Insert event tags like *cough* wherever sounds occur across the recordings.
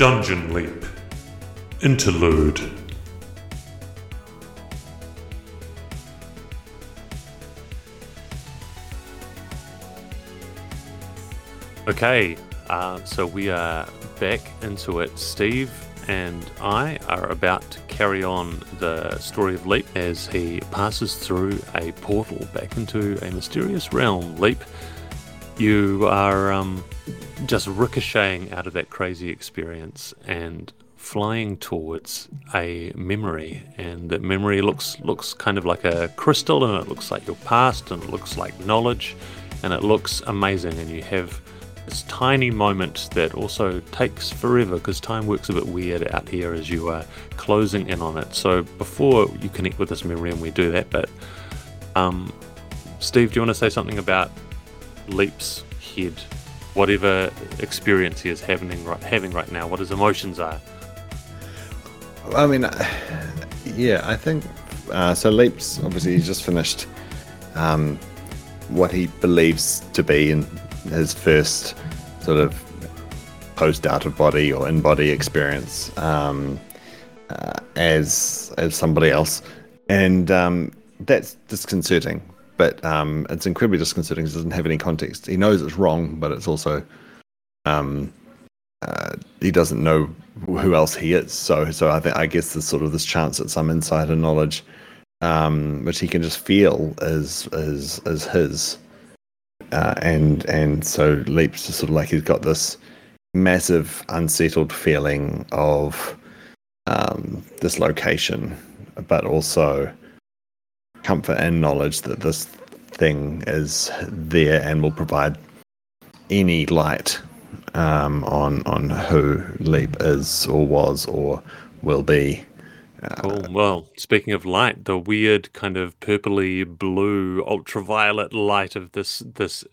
Dungeon Leap Interlude. Okay, uh, so we are back into it. Steve and I are about to carry on the story of Leap as he passes through a portal back into a mysterious realm. Leap, you are um, just ricocheting out of that crazy experience and flying towards a memory. And that memory looks looks kind of like a crystal and it looks like your past and it looks like knowledge and it looks amazing. And you have this tiny moment that also takes forever because time works a bit weird out here as you are closing in on it. So before you connect with this memory, and we do that, but um, Steve, do you want to say something about Leap's head, whatever experience he is having right, having right now, what his emotions are? I mean, yeah, I think uh, so. Leap's obviously he's just finished um, what he believes to be in his first sort of post out of body or in body experience um, uh, as as somebody else, and um, that's disconcerting. But um, it's incredibly disconcerting it doesn't have any context. He knows it's wrong, but it's also um, uh, he doesn't know who else he is. So so I think I guess there's sort of this chance at some insider knowledge, um, which he can just feel is is is his uh, and and so leaps to sort of like he's got this massive unsettled feeling of um, this location, but also comfort and knowledge that this thing is there and will provide any light um, on on who Leap is or was or will be. Cool. Well, speaking of light, the weird kind of purpley blue ultraviolet light of this this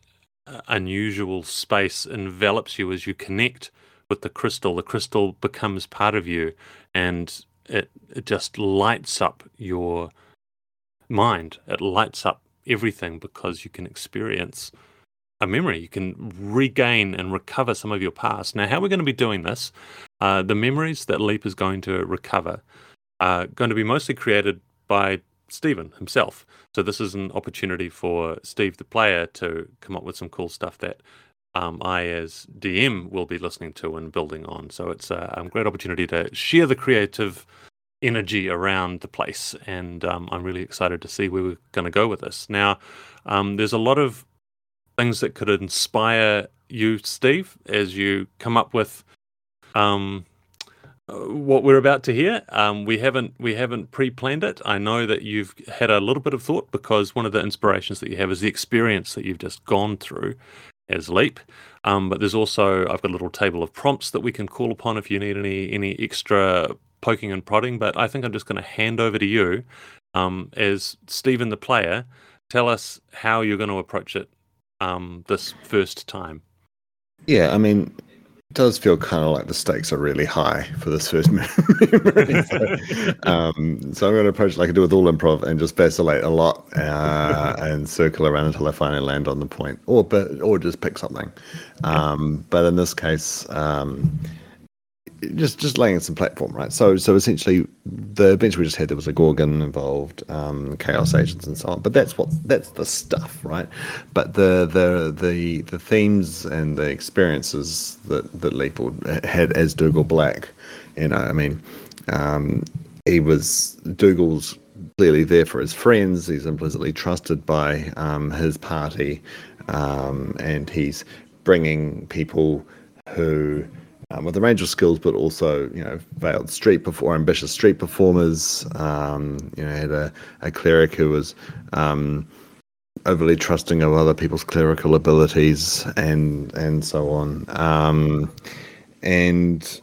uh, unusual space envelops you as you connect with the crystal. The crystal becomes part of you, and it it just lights up your mind. It lights up everything because you can experience a memory. You can regain and recover some of your past. Now, how we're going to be doing this? Uh, the memories that Leap is going to recover are going to be mostly created by Steven himself. So this is an opportunity for Steve, the player, to come up with some cool stuff that um, I, as DM, will be listening to and building on. So it's a, a great opportunity to share the creative energy around the place, and um, I'm really excited to see where we're going to go with this. Now, um, there's a lot of things that could inspire you, Steve, as you come up with um, what we're about to hear. Um, we haven't we haven't pre-planned it. I know that you've had a little bit of thought because one of the inspirations that you have is the experience that you've just gone through as Leap. Um, but there's also I've got a little table of prompts that we can call upon if you need any any extra poking and prodding. But I think I'm just going to hand over to you um, as Steven the player. Tell us how you're going to approach it um, this first time. Yeah, I mean, it does feel kind of like the stakes are really high for this first *laughs* memory. so, um, so I'm going to approach it like I do with all improv and just vacillate a lot uh, and circle around until I finally land on the point, or but or just pick something. Um, but in this case, um, just just laying some platform, right? So so essentially, the adventure we just had there was a gorgon involved, um, chaos agents and so on. But that's what that's the stuff, right? But the the the the themes and the experiences that that Leopold had as Dougal Black, you know, I mean, um, he was Dougal's clearly there for his friends. He's implicitly trusted by um, his party, um, and he's bringing people who um, with a range of skills, but also you know veiled street before ambitious street performers. Um, you know, had a, a cleric who was um, overly trusting of other people's clerical abilities, and and so on. Um, and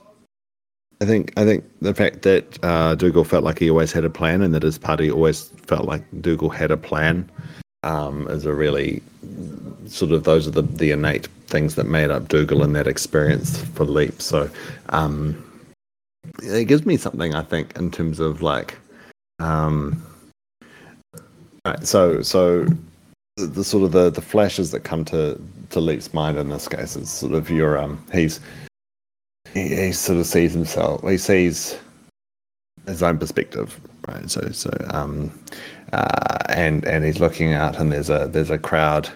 I think I think the fact that uh, Dougal felt like he always had a plan, and that his party always felt like Dougal had a plan, um, is a really sort of those are the, the innate things that made up Dougal and that experience for Leap. So um, it gives me something I think in terms of like um, right, so so the, the, sort of the, the flashes that come to to Leap's mind in this case is sort of your um he's he, he sort of sees himself. He sees his own perspective, right? So so um, uh, and and he's looking out, and there's a there's a crowd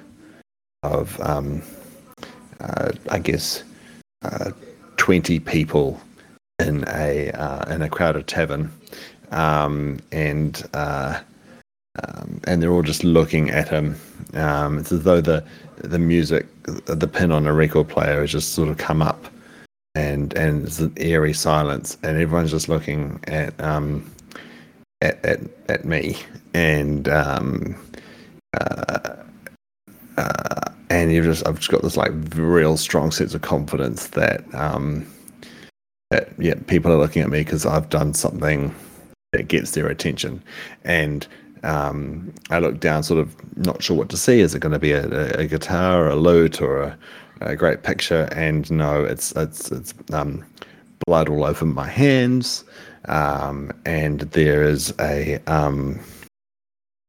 of um, uh, I guess uh, twenty people in a uh, in a crowded tavern, um, and uh, um, and they're all just looking at him. Um, it's as though the the music, the pin on a record player, has just sort of come up, and and it's an eerie silence, and everyone's just looking at um, at, at at me, and um, uh, uh, and you just I've just got this like real strong sense of confidence that um, that yeah people are looking at me because I've done something that gets their attention, and um, I look down, sort of not sure what to see. Is it going to be a, a, guitar, or a lute, or a, a, great picture? And no, it's it's it's um, blood all over my hands, um, and there is a um,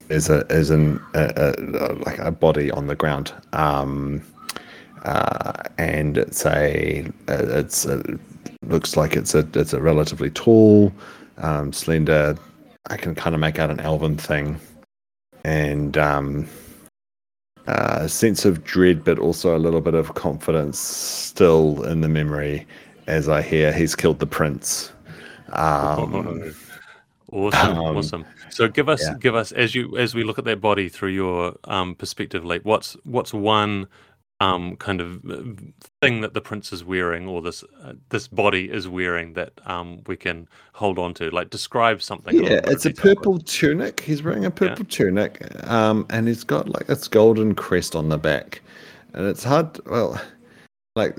is a is an a, a, like a body on the ground, um, uh, and it's a it's a, looks like it's a it's a relatively tall, um, slender I can kind of make out an elven thing, and um, uh, a sense of dread, but also a little bit of confidence still in the memory as I hear he's killed the prince. Um, *laughs* awesome, um, awesome. So give us, yeah. give us as you as we look at that body through your um, perspective, like what's what's one um, kind of uh, thing that the prince is wearing or this uh, this body is wearing that um, we can hold on to like describe something yeah it's a purple with. tunic he's wearing a purple yeah. tunic um, and he's got like this golden crest on the back and it's hard well like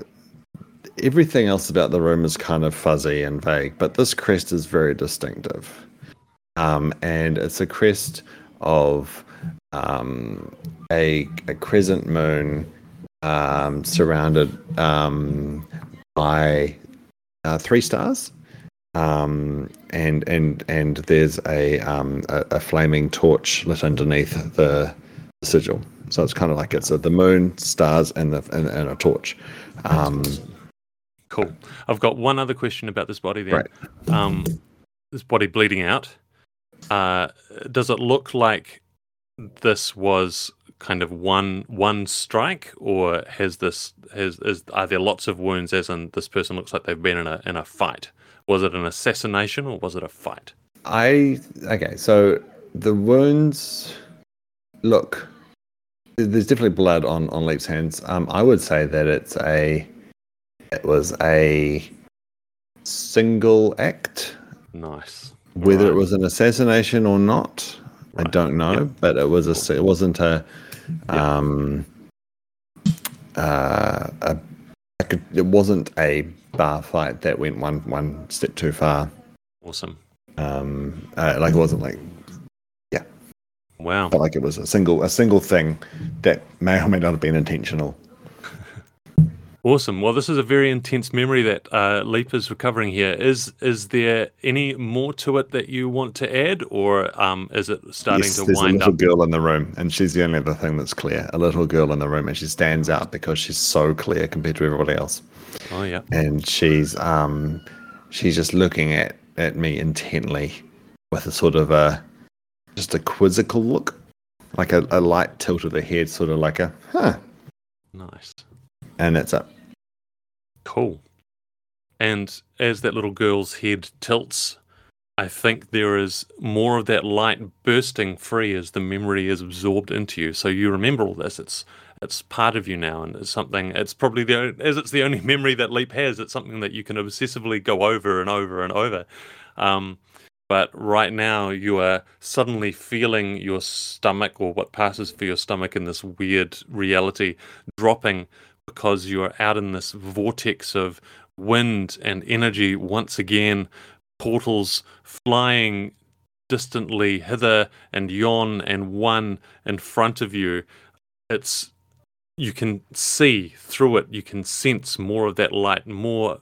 everything else about the room is kind of fuzzy and vague but this crest is very distinctive um, and it's a crest of um, a, a crescent moon um, surrounded um, by uh, three stars, um, and and and there's a, um, a, a flaming torch lit underneath the, sigil. So it's kind of like it's a, the moon, stars, and the and, and a torch. Um, cool. I've got one other question about this body. Then, right. um, this body bleeding out. Uh, does it look like this was kind of one one strike, or has this has is are there lots of wounds? As in, this person looks like they've been in a in a fight. Was it an assassination or was it a fight? I okay. So the wounds look. There's definitely blood on on Leap's hands. Um, I would say that it's a it was a single act. Nice. Whether right. it was an assassination or not, right. I don't know. Yep. But it was a. It wasn't a um, uh, a, could, it wasn't a bar fight that went one one step too far. Awesome. Um, uh, like it wasn't like, yeah. Wow. But like it was a single a single thing that may or may not have been intentional. Awesome. Well, this is a very intense memory that uh, Leap is recovering here. Is is there any more to it that you want to add, or um, is it starting yes, to there's wind a little up? girl in the room, and she's the only other thing that's clear. A little girl in the room, and she stands out because she's so clear compared to everybody else. Oh yeah. And she's um, she's just looking at at me intently with a sort of a just a quizzical look, like a, a light tilt of the head, sort of like a huh. Nice and that's it. Cool. And as that little girl's head tilts, I think there is more of that light bursting free as the memory is absorbed into you. So you remember all this. It's it's part of you now, and it's something. It's probably the as it's the only *laughs* memory that Leap has. It's something that you can obsessively go over and over and over. Um, but right now you are suddenly feeling your stomach or what passes for your stomach in this weird reality dropping because you're out in this vortex of wind and energy once again, portals flying distantly hither and yon and one in front of you. It's you can see through it, you can sense more of that light, more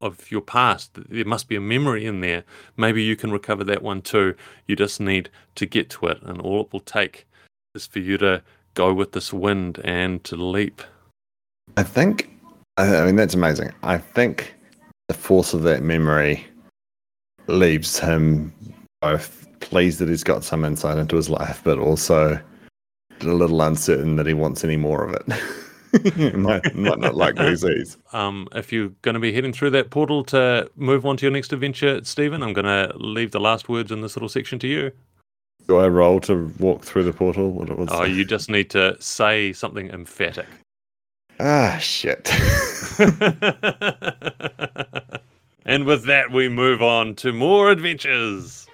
of your past. There must be a memory in there. Maybe you can recover that one too. You just need to get to it, and all it will take is for you to go with this wind and to leap. I think, I mean, that's amazing. I think the force of that memory leaves him both pleased that he's got some insight into his life, but also a little uncertain that he wants any more of it. *laughs* might, might not like what he sees. *laughs* Um, if you're going to be heading through that portal to move on to your next adventure, Steven, I'm going to leave the last words in this little section to you. Do I roll to walk through the portal? What, what's Oh, you just need to say something emphatic. Ah, shit. *laughs* and with that, we move on to more adventures.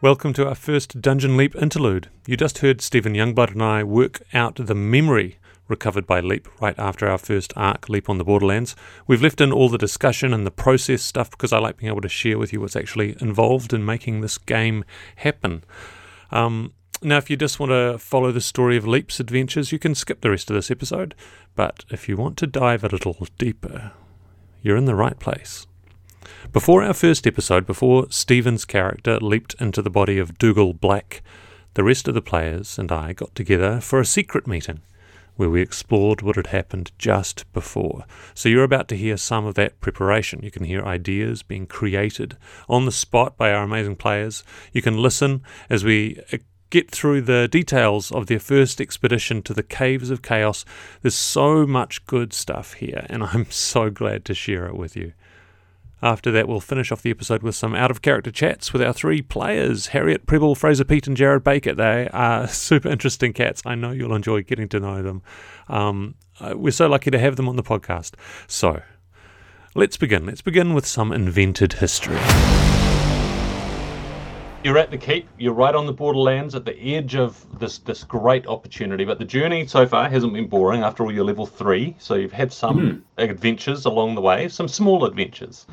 Welcome to our first Dungeon Leap interlude. You just heard Steven Youngblood and I work out the memory recovered by Leap right after our first arc, Leap on the Borderlands. We've left in all the discussion and the process stuff because I like being able to share with you what's actually involved in making this game happen. Um, now, if you just want to follow the story of Leap's adventures, you can skip the rest of this episode. But if you want to dive a little deeper, you're in the right place. Before our first episode, before Steven's character leaped into the body of Dougal Black, the rest of the players and I got together for a secret meeting where we explored what had happened just before. So you're about to hear some of that preparation. You can hear ideas being created on the spot by our amazing players. You can listen as we get through the details of their first expedition to the Caves of Chaos. There's so much good stuff here, and *laughs* I'm so glad to share it with you. After that, we'll finish off the episode with some out of character chats with our three players Harriet Prebble, Fraser Peat, and Jarrod Baker. They are *laughs* super interesting cats. I know you'll enjoy getting to know them. Um, uh, we're so lucky to have them on the podcast. So, let's begin. Let's begin with some invented history. You're at the keep. You're right on the borderlands at the edge of this this great opportunity. But the journey so far hasn't been boring. After all, you're level three, so you've had some mm. adventures along the way, some small adventures.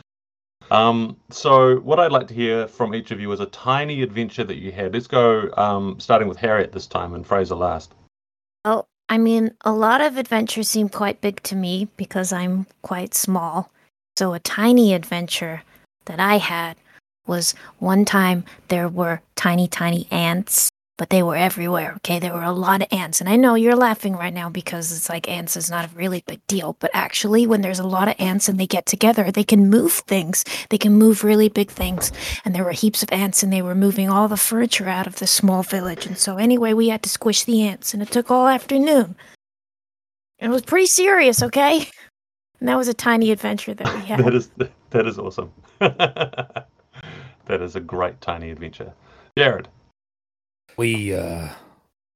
Um, so, what I'd like to hear from each of you is a tiny adventure that you had. Let's go, um, starting with Harriet this time and Fraser last. Oh, I mean, a lot of adventures seem quite big to me because I'm quite small. So, a tiny adventure that I had was one time there were tiny, tiny ants but they were everywhere. Okay, there were a lot of ants. And I know you're laughing right now because it's like ants is not a really big deal. But actually, when there's a lot of ants and they get together, they can move things. They can move really big things. And there were heaps of ants and they were moving all the furniture out of the small village. And so, anyway, we had to squish the ants and it took all afternoon. It was pretty serious, okay? *laughs* And that was a tiny adventure that we had. *laughs* that is that is awesome. *laughs* that is a great tiny adventure. Jarrod we uh,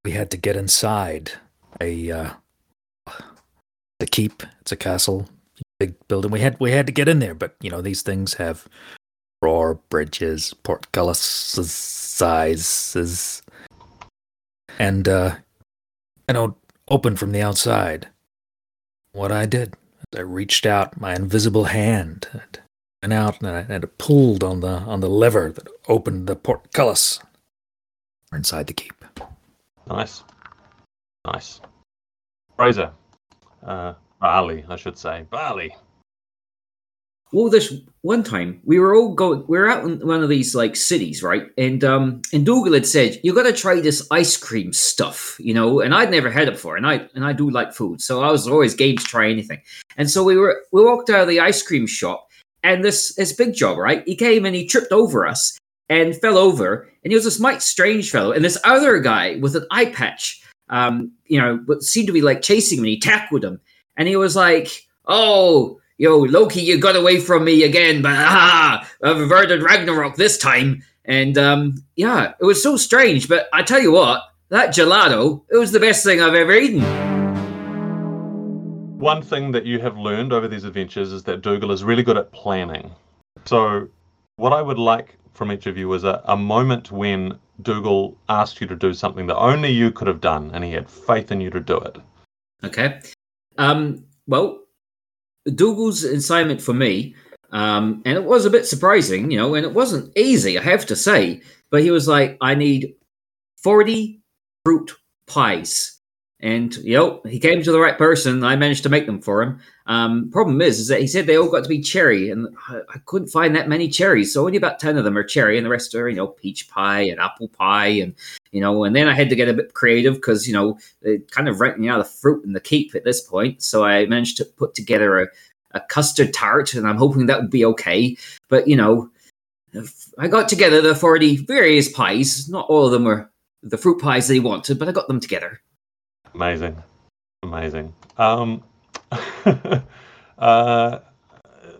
we had to get inside a uh, the keep. It's a castle, big building. We had we had to get in there, but you know these things have roar bridges, portcullises, sizes, and uh, you know open from the outside. What I did, I reached out my invisible hand and went out and I, and I pulled on the on the lever that opened the portcullis We're inside the keep. Nice. Nice. Fraser. Uh, Barley, I should say. Barley. Well, this one time we were all going, we were out in one of these like cities, right? And um, and Dougal had said you got to try this ice cream stuff, you know. And I'd never had it before, and I and I do like food, so I was always game to try anything. And so we were we walked out of the ice cream shop, and this this big job, right? He came and he tripped over us, and fell over. And he was this Mike Strange fellow, and this other guy with an eye patch, um, you know, seemed to be like chasing him. And he tackled him, and he was like, "Oh, yo, Loki, you got away from me again, but ah, I've averted Ragnarok this time." And um, yeah, it was so strange. But I tell you what, that gelato, it was the best thing I've ever eaten. One thing that you have learned over these adventures is that Dougal is really good at planning. So, what I would like from each of you is a, a moment when Dougal asked you to do something that only you could have done, and he had faith in you to do it. Okay. Um, well, Dougal's assignment for me, um, and it was a bit surprising, you know, and it wasn't easy, I have to say, but he was like, I need 40 fruit pies. And you know, he came to the right person. I managed to make them for him. Um, problem is, is that he said they all got to be cherry, and I, I, couldn't find that many cherries. So only about ten of them are cherry, and the rest are you know peach pie and apple pie, and you know. And then I had to get a bit creative because you know it kind of renting out the fruit in the keep at this point. So I managed to put together a a custard tart, and I'm hoping that would be okay. But you know, I got together the forty various pies. Not all of them were the fruit pies they wanted, but I got them together. Amazing, amazing. Um, *laughs* uh,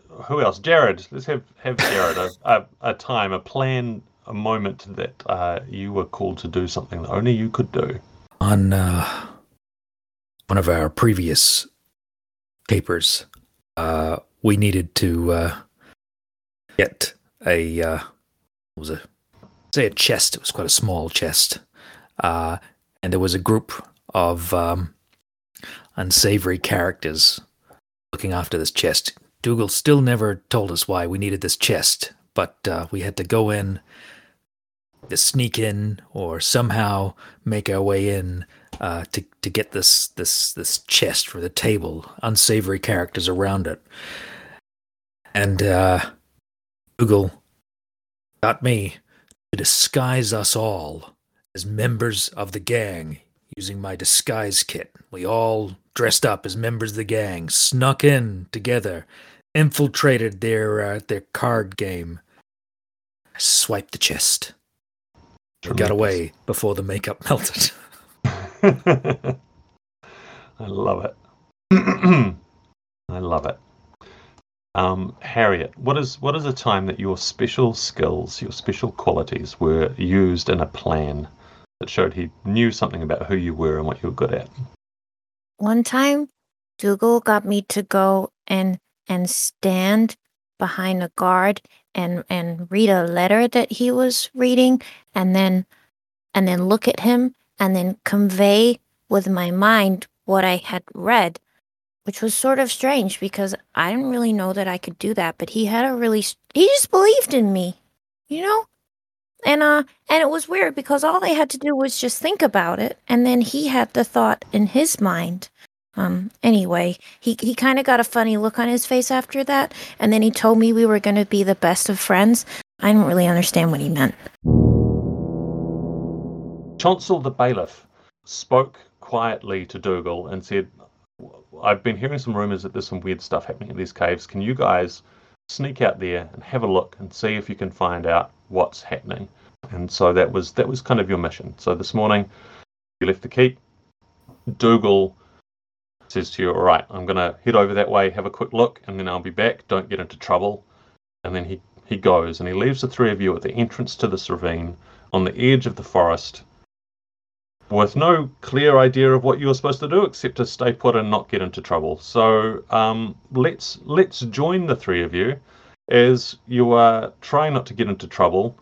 who else? Jarrod. Let's have have Jarrod a, a, a time, a plan, a moment that uh, you were called to do something that only you could do. On uh, one of our previous papers, uh, we needed to uh, get a uh, was it? Say a chest. It was quite a small chest, uh, and there was a group of um, unsavory characters looking after this chest. Dougal still never told us why we needed this chest, but uh, we had to go in, to sneak in, or somehow make our way in uh, to to get this this this chest for the table. Unsavory characters around it, and uh, Dougal got me to disguise us all as members of the gang using my disguise kit. We all dressed up as members of the gang, snuck in together, infiltrated their uh, their card game. I swiped the chest. Got away before the makeup *laughs* melted. *laughs* I love it. *clears throat* I love it. Um, Harriet, what is what is a time that your special skills, your special qualities were used in a plan that showed he knew something about who you were and what you were good at? One time, Dougal got me to go and and stand behind a guard and and read a letter that he was reading, and then and then look at him and then convey with my mind what I had read, which was sort of strange because I didn't really know that I could do that. But he had a really he just believed in me, you know and uh and it was weird because all they had to do was just think about it and then he had the thought in his mind. Um anyway he he kind of got a funny look on his face after that and then he told me we were going to be the best of friends. I didn't really understand what he meant. Chancel the bailiff spoke quietly to Dougal and said, I've been hearing some rumors that there's some weird stuff happening in these caves. Can you guys sneak out there and have a look and see if you can find out what's happening? And so that was that was kind of your mission. So this morning you left the keep. Dougal says to you, All right, I'm gonna head over that way, have a quick look, and then I'll be back. Don't get into trouble. And then he, he goes and he leaves the three of you at the entrance to this ravine on the edge of the forest with no clear idea of what you were supposed to do except to stay put and not get into trouble. So um, let's let's join the three of you as you are trying not to get into trouble.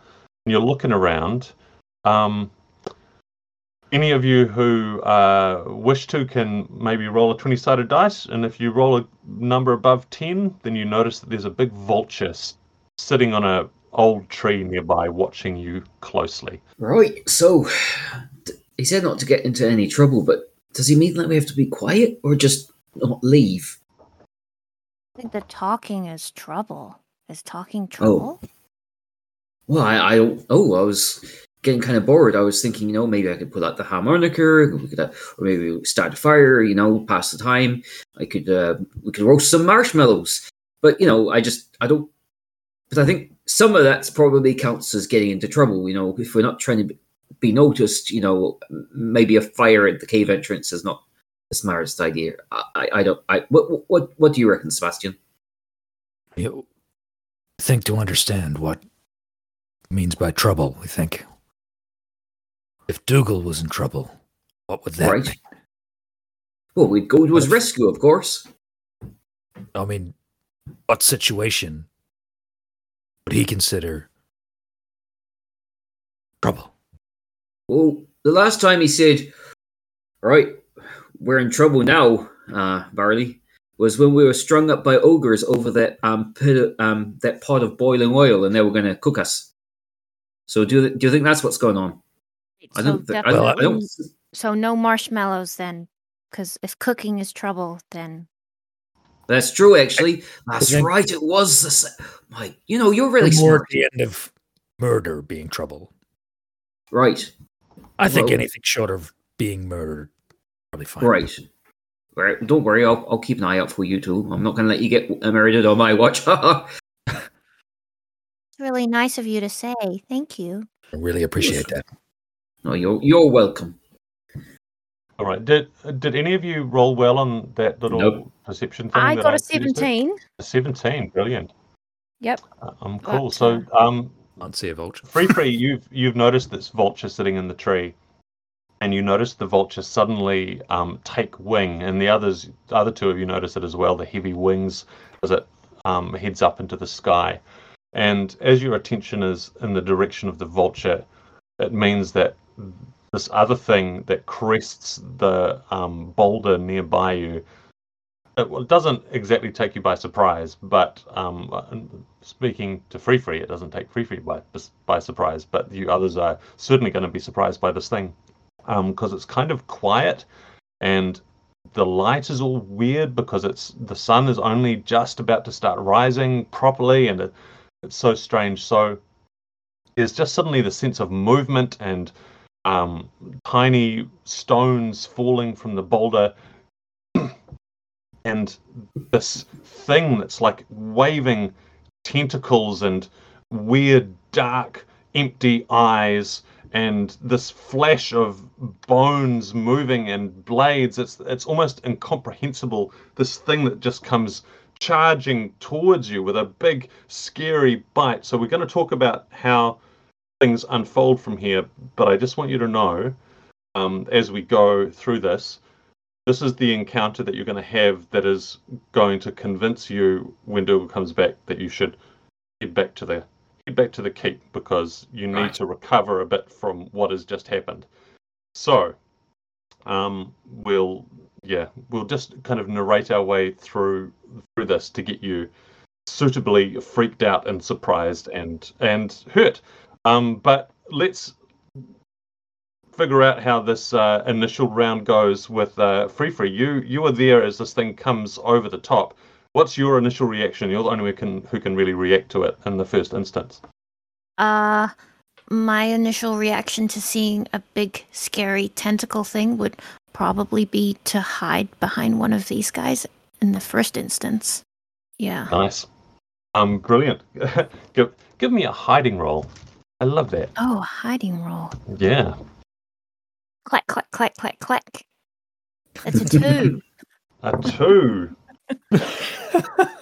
And you're looking around. Um, any of you who uh, wish to can maybe roll a 20 sided dice, and if you roll a number above 10, then you notice that there's a big vulture sitting on a old tree nearby watching you closely. Right. So he said not to get into any trouble, but does he mean that we have to be quiet or just not leave? i think the talking is trouble is talking trouble? Oh. Well, I, I oh, I was getting kind of bored. I was thinking, you know, maybe I could pull out the harmonica, we could, uh, or maybe start a fire, you know, pass the time. I could, uh, we could roast some marshmallows. But you know, I just, I don't. But I think some of that probably counts as getting into trouble. You know, if we're not trying to be- noticed, you know, maybe a fire at the cave entrance is not the smartest idea. I, I, I don't. I what, what, what do you reckon, Sebastian? You think to understand what means by trouble, we think. If Dougal was in trouble, what would that Right. mean? Well, we'd go to his If- rescue, of course. I mean, what situation would he consider trouble? Well, the last time he said, "Right, we're in trouble now," uh, Barley, was when we were strung up by ogres over that um, pit of, um that pot of boiling oil, and they were going to cook us. So, do you, do you think that's what's going on? I so don't. Th- I don't. I don't so no marshmallows then because if cooking is trouble then that's true. Actually, that's think- right. It was the. s- Mike, you know, you're really More smart. at the end of murder being trouble. Right. I think Well- anything short of being murdered, probably fine. Right. Right, don't worry, I'll, I'll keep an eye out for you too. I'm not going to let you get murdered on my watch. *laughs* It's really nice of you to say. Thank you. I really appreciate that. no, you're you're welcome. All right. Did did any of you roll well on that little Nope. perception thing? I got a 17. A Seventeen. Brilliant. Yep. Uh, um, But, cool. So, um, Can't see a vulture. free *laughs* free, you've you've noticed this vulture sitting in the tree, and you notice the vulture suddenly um, take wing, and the others, the other two of you notice it as well. The heavy wings as it um, heads up into the sky, and as your attention is in the direction of the vulture, it means that this other thing that crests the um, boulder nearby you. It doesn't exactly take you by surprise, but um, speaking to Free Free, it doesn't take Free Free by by surprise. But you others are certainly going to be surprised by this thing, because it's kind of quiet, and the light is all weird because it's the sun is only just about to start rising properly, and it, it's so strange. So there's just suddenly the sense of movement and um, tiny stones falling from the boulder and this thing that's like waving tentacles and weird dark empty eyes and this flash of bones moving and blades it's it's almost incomprehensible. This thing that just comes charging towards you with a big scary bite. So we're going to talk about how things unfold from here but i just want you to know um, as we go through this this is the encounter that you're going to have that is going to convince you when Dougal comes back that you should head back to the head back to the keep because you need Right. to recover a bit from what has just happened. So, um, we'll yeah, we'll just kind of narrate our way through through this to get you suitably freaked out and surprised and and hurt. Um, but let's figure out how this uh, initial round goes with uh, Free Free. You you are there as this thing comes over the top. What's your initial reaction? You're the only one who can who can really react to it in the first instance. Uh, my initial reaction to seeing a big, scary tentacle thing would probably be to hide behind one of these guys in the first instance. Yeah. Nice, um, brilliant. *laughs* give give me a hiding roll. I love that. Oh, hiding roll. Yeah. Clack, clack, clack, clack, clack. That's a *laughs* two. A two.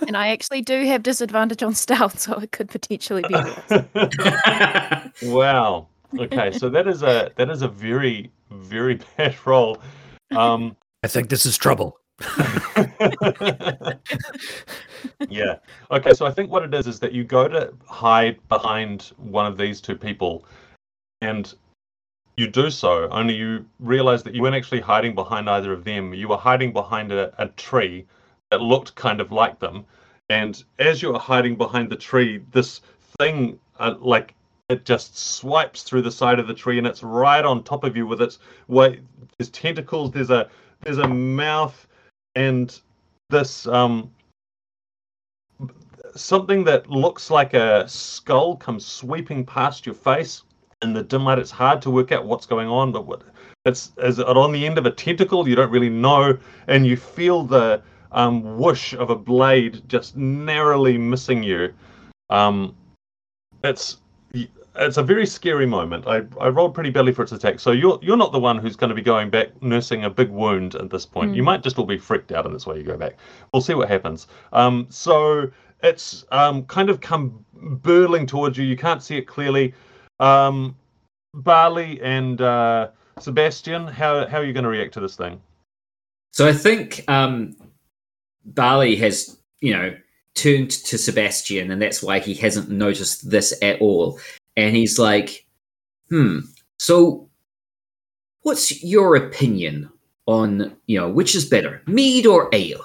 and I actually do have disadvantage on stealth, so it could potentially be worse. *laughs* wow. Okay, so that is a that is a very very bad roll. Um, I think this is trouble. *laughs* yeah. Okay, so I think what it is is that you go to hide behind one of these two people, and you do so, only you realize that you weren't actually hiding behind either of them. You were hiding behind a, a tree that looked kind of like them. And as you are hiding behind the tree, this thing, uh, like, it just swipes through the side of the tree and it's right on top of you with its way. There's tentacles, there's a there's a mouth, and this um something that looks like a skull comes sweeping past your face in the dim light. It's hard to work out what's going on, but what it's is it on the end of a tentacle? You don't really know, and you feel the um, whoosh of a blade just narrowly missing you. Um, it's it's a very scary moment. I, I rolled pretty badly for its attack, so you're you're not the one who's going to be going back nursing a big wound at this point. You Mm. might just all be freaked out, and that's why you go back. We'll see what happens. Um, so it's um, kind of come burling towards you. You can't see it clearly. Um, Barley and uh, Sebastian, how how are you going to react to this thing? So I think um, Barley has, you know, turned to Sebastian, and that's why he hasn't noticed this at all. And he's like, "Hmm. So, what's your opinion on, you know, which is better, mead or ale?"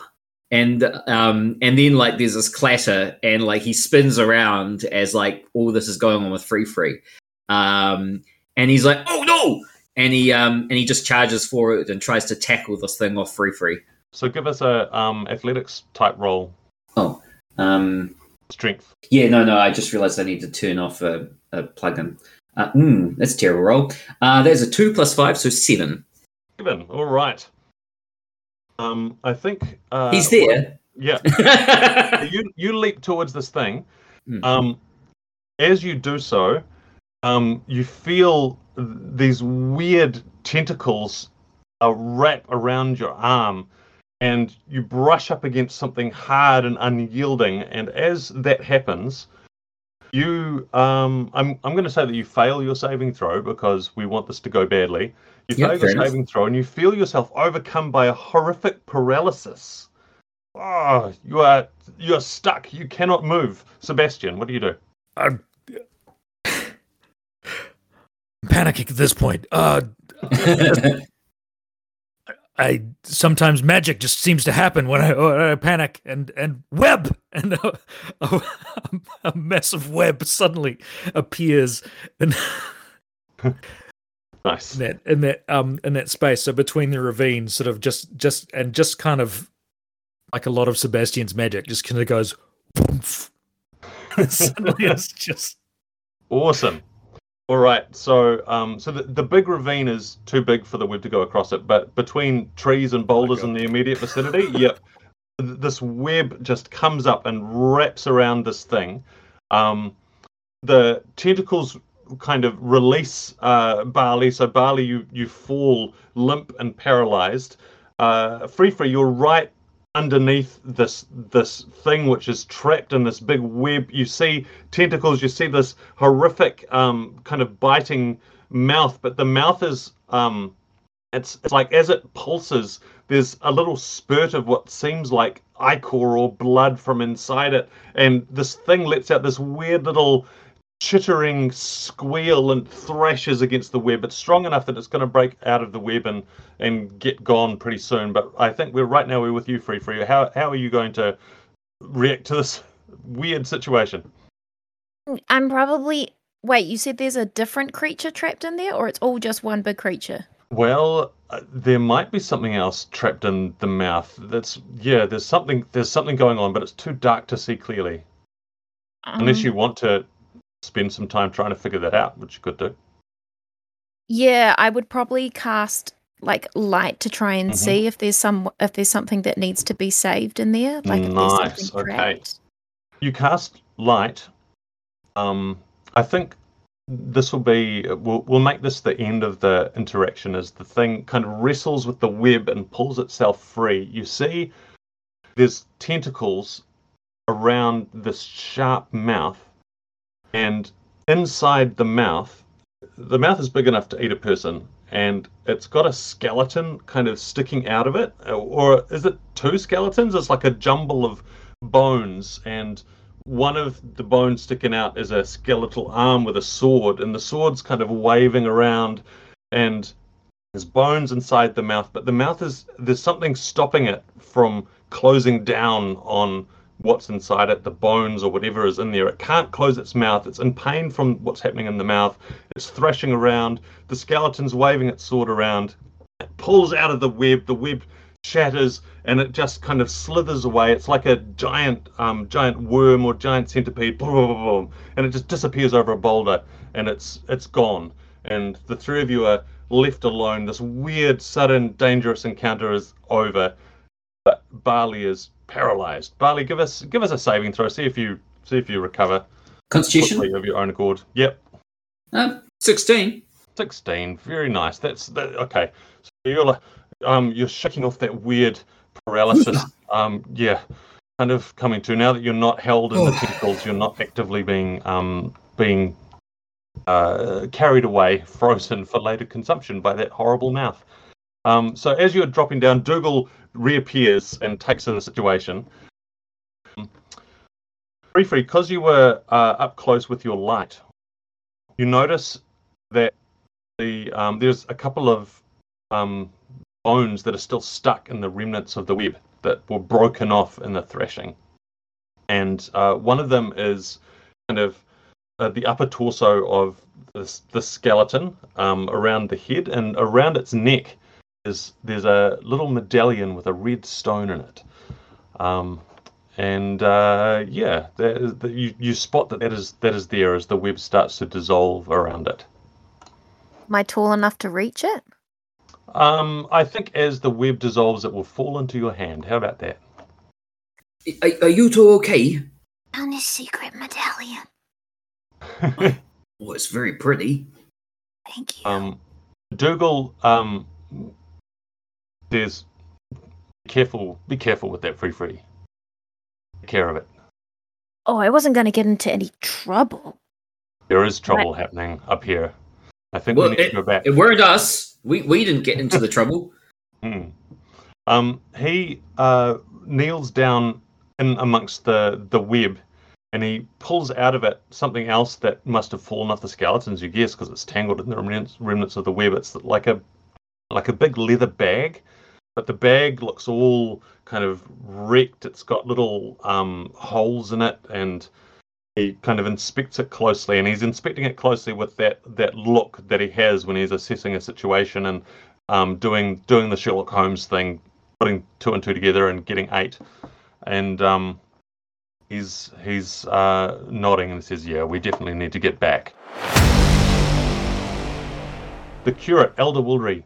And um, and then like there's this clatter, and like he spins around as like all this is going on with Free Free, um, and he's like, "Oh no!" And he um and he just charges forward and tries to tackle this thing off Free Free. So give us a um, athletics type roll, Oh, um, strength. yeah, no, no. I just realized I need to turn off a, a plugin. Uh, mm, that's a terrible roll. Uh, there's a two plus five, so seven. Seven. All right. Um, I think uh, He's well, there. yeah, *laughs* you you leap towards this thing. Hmm. Um, as you do so, um, you feel these weird tentacles uh, wrap around your arm, and you brush up against something hard and unyielding. And as that happens, you um, I'm I'm going to say that you fail your saving throw because we want this to go badly. You Yeah, fail fair your enough. saving throw, and you feel yourself overcome by a horrific paralysis. Oh, you are you are stuck. You cannot move. Sebastian, what do you do? I'm panicking at this point. Uh, *laughs* I sometimes magic just seems to happen when I, when I panic, and and web and a, a, a mess of web suddenly appears in *laughs* Nice. that in that um in that space. So between the ravines, sort of just just and just kind of like a lot of Sebastian's magic, just kind of goes. *laughs* Suddenly, it's just Awesome. All right. So, um, so the, the big ravine is too big for the web to go across it, but between trees and boulders in the immediate vicinity, *laughs* yep, th- this web just comes up and wraps around this thing. Um, the tentacles kind of release uh, Barley, so Barley, you you fall limp and paralyzed. Uh, free free, you're right underneath this this thing which is trapped in this big web. You see tentacles. You see this horrific um, kind of biting mouth, but the mouth is um, it's it's like as it pulses, there's a little spurt of what seems like ichor or blood from inside it, and this thing lets out this weird little chittering squeal and thrashes against the web. It's strong enough that it's going to break out of the web and and get gone pretty soon. But I think we're right now we're with you, Free Free. How how are you going to react to this weird situation? I'm probably. Wait, you said there's a different creature trapped in there, or it's all just one big creature? Well, uh, there might be something else trapped in the mouth. That's yeah. There's something there's something going on, but it's too dark to see clearly. Unless Um, you want to spend some time trying to figure that out, which you could do. Yeah, I would probably cast like light to try and Mhm. see if there's some if there's something that needs to be saved in there. Like Nice, okay. trapped. You cast light. Um, I think this will be. We'll we'll make this the end of the interaction. As the thing kind of wrestles with the web and pulls itself free. You see, there's tentacles around this sharp mouth, and inside the mouth, the mouth is big enough to eat a person, and it's got a skeleton kind of sticking out of it, or is it two skeletons? It's like a jumble of bones, and one of the bones sticking out is a skeletal arm with a sword, and the sword's kind of waving around, and there's bones inside the mouth, but the mouth is there's something stopping it from closing down on what's inside it, the bones or whatever is in there. It can't close its mouth. It's in pain from what's happening in the mouth. It's thrashing around. The skeleton's waving its sword around. It pulls out of the web. The web shatters and it just kind of slithers away. It's like a giant, um, giant worm or giant centipede, boom, boom, boom, and it just disappears over a boulder, and it's it's gone. And the three of you are left alone. This weird, sudden, dangerous encounter is over, but Barley is paralyzed. Barley, give us give us a saving throw. See if you see if you recover Constitution? of your own accord. Yep, Uh, 16. sixteen. Very nice. That's that, okay. So you're like, um you're shaking off that weird paralysis. *laughs* um, yeah, kind of coming to now that you're not held in the *sighs* tentacles. You're not actively being um being uh, carried away, frozen for later consumption by that horrible mouth. Um, so as you're dropping down, Dougal reappears and takes in the situation. Free, because you were uh, up close with your light, you notice that the um, there's a couple of um, bones that are still stuck in the remnants of the web that were broken off in the threshing, and uh, one of them is kind of uh, the upper torso of this, this skeleton um, around the head, and around its neck is there's a little medallion with a red stone in it. Um, and uh, yeah, that is, that you you spot that that is that is there as the web starts to dissolve around it. Am I tall enough to reach it? Um, I think as the web dissolves, it will fall into your hand. How about that? Are, are you two okay? Found a secret medallion. *laughs* Oh, it's very pretty. Thank you. um, Dougal um, says, "Be careful. Be careful with that free free. Take care of it. oh, I wasn't going to get into any trouble. There is trouble happening up here. I think Well, we need to go back." It weren't us. We we didn't get into the trouble. *laughs* Hmm. Um, he uh, kneels down in amongst the the web, and he pulls out of it something else that must have fallen off the skeletons. You guess because it's tangled in the remnants remnants of the web. It's like a like a big leather bag, but the bag looks all kind of wrecked. It's got little um, holes in it, and he kind of inspects it closely. And he's inspecting it closely with that that look that he has when he's assessing a situation and um, doing doing the Sherlock Holmes thing, putting two and two together and getting eight. And um, he's he's uh, nodding and says, "Yeah, we definitely need to get back." The curate, Elder Woolry,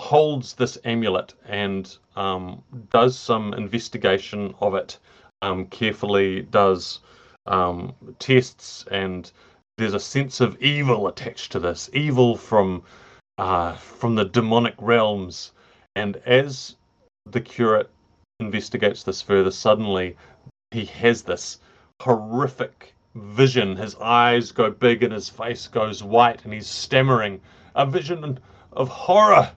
holds this amulet and um, does some investigation of it. Um, carefully does um, tests, and there's a sense of evil attached to this. Evil from uh, from the demonic realms. And as the curate investigates this further, suddenly he has this horrific vision. His eyes go big and his face goes white, and he's stammering. A vision of horror.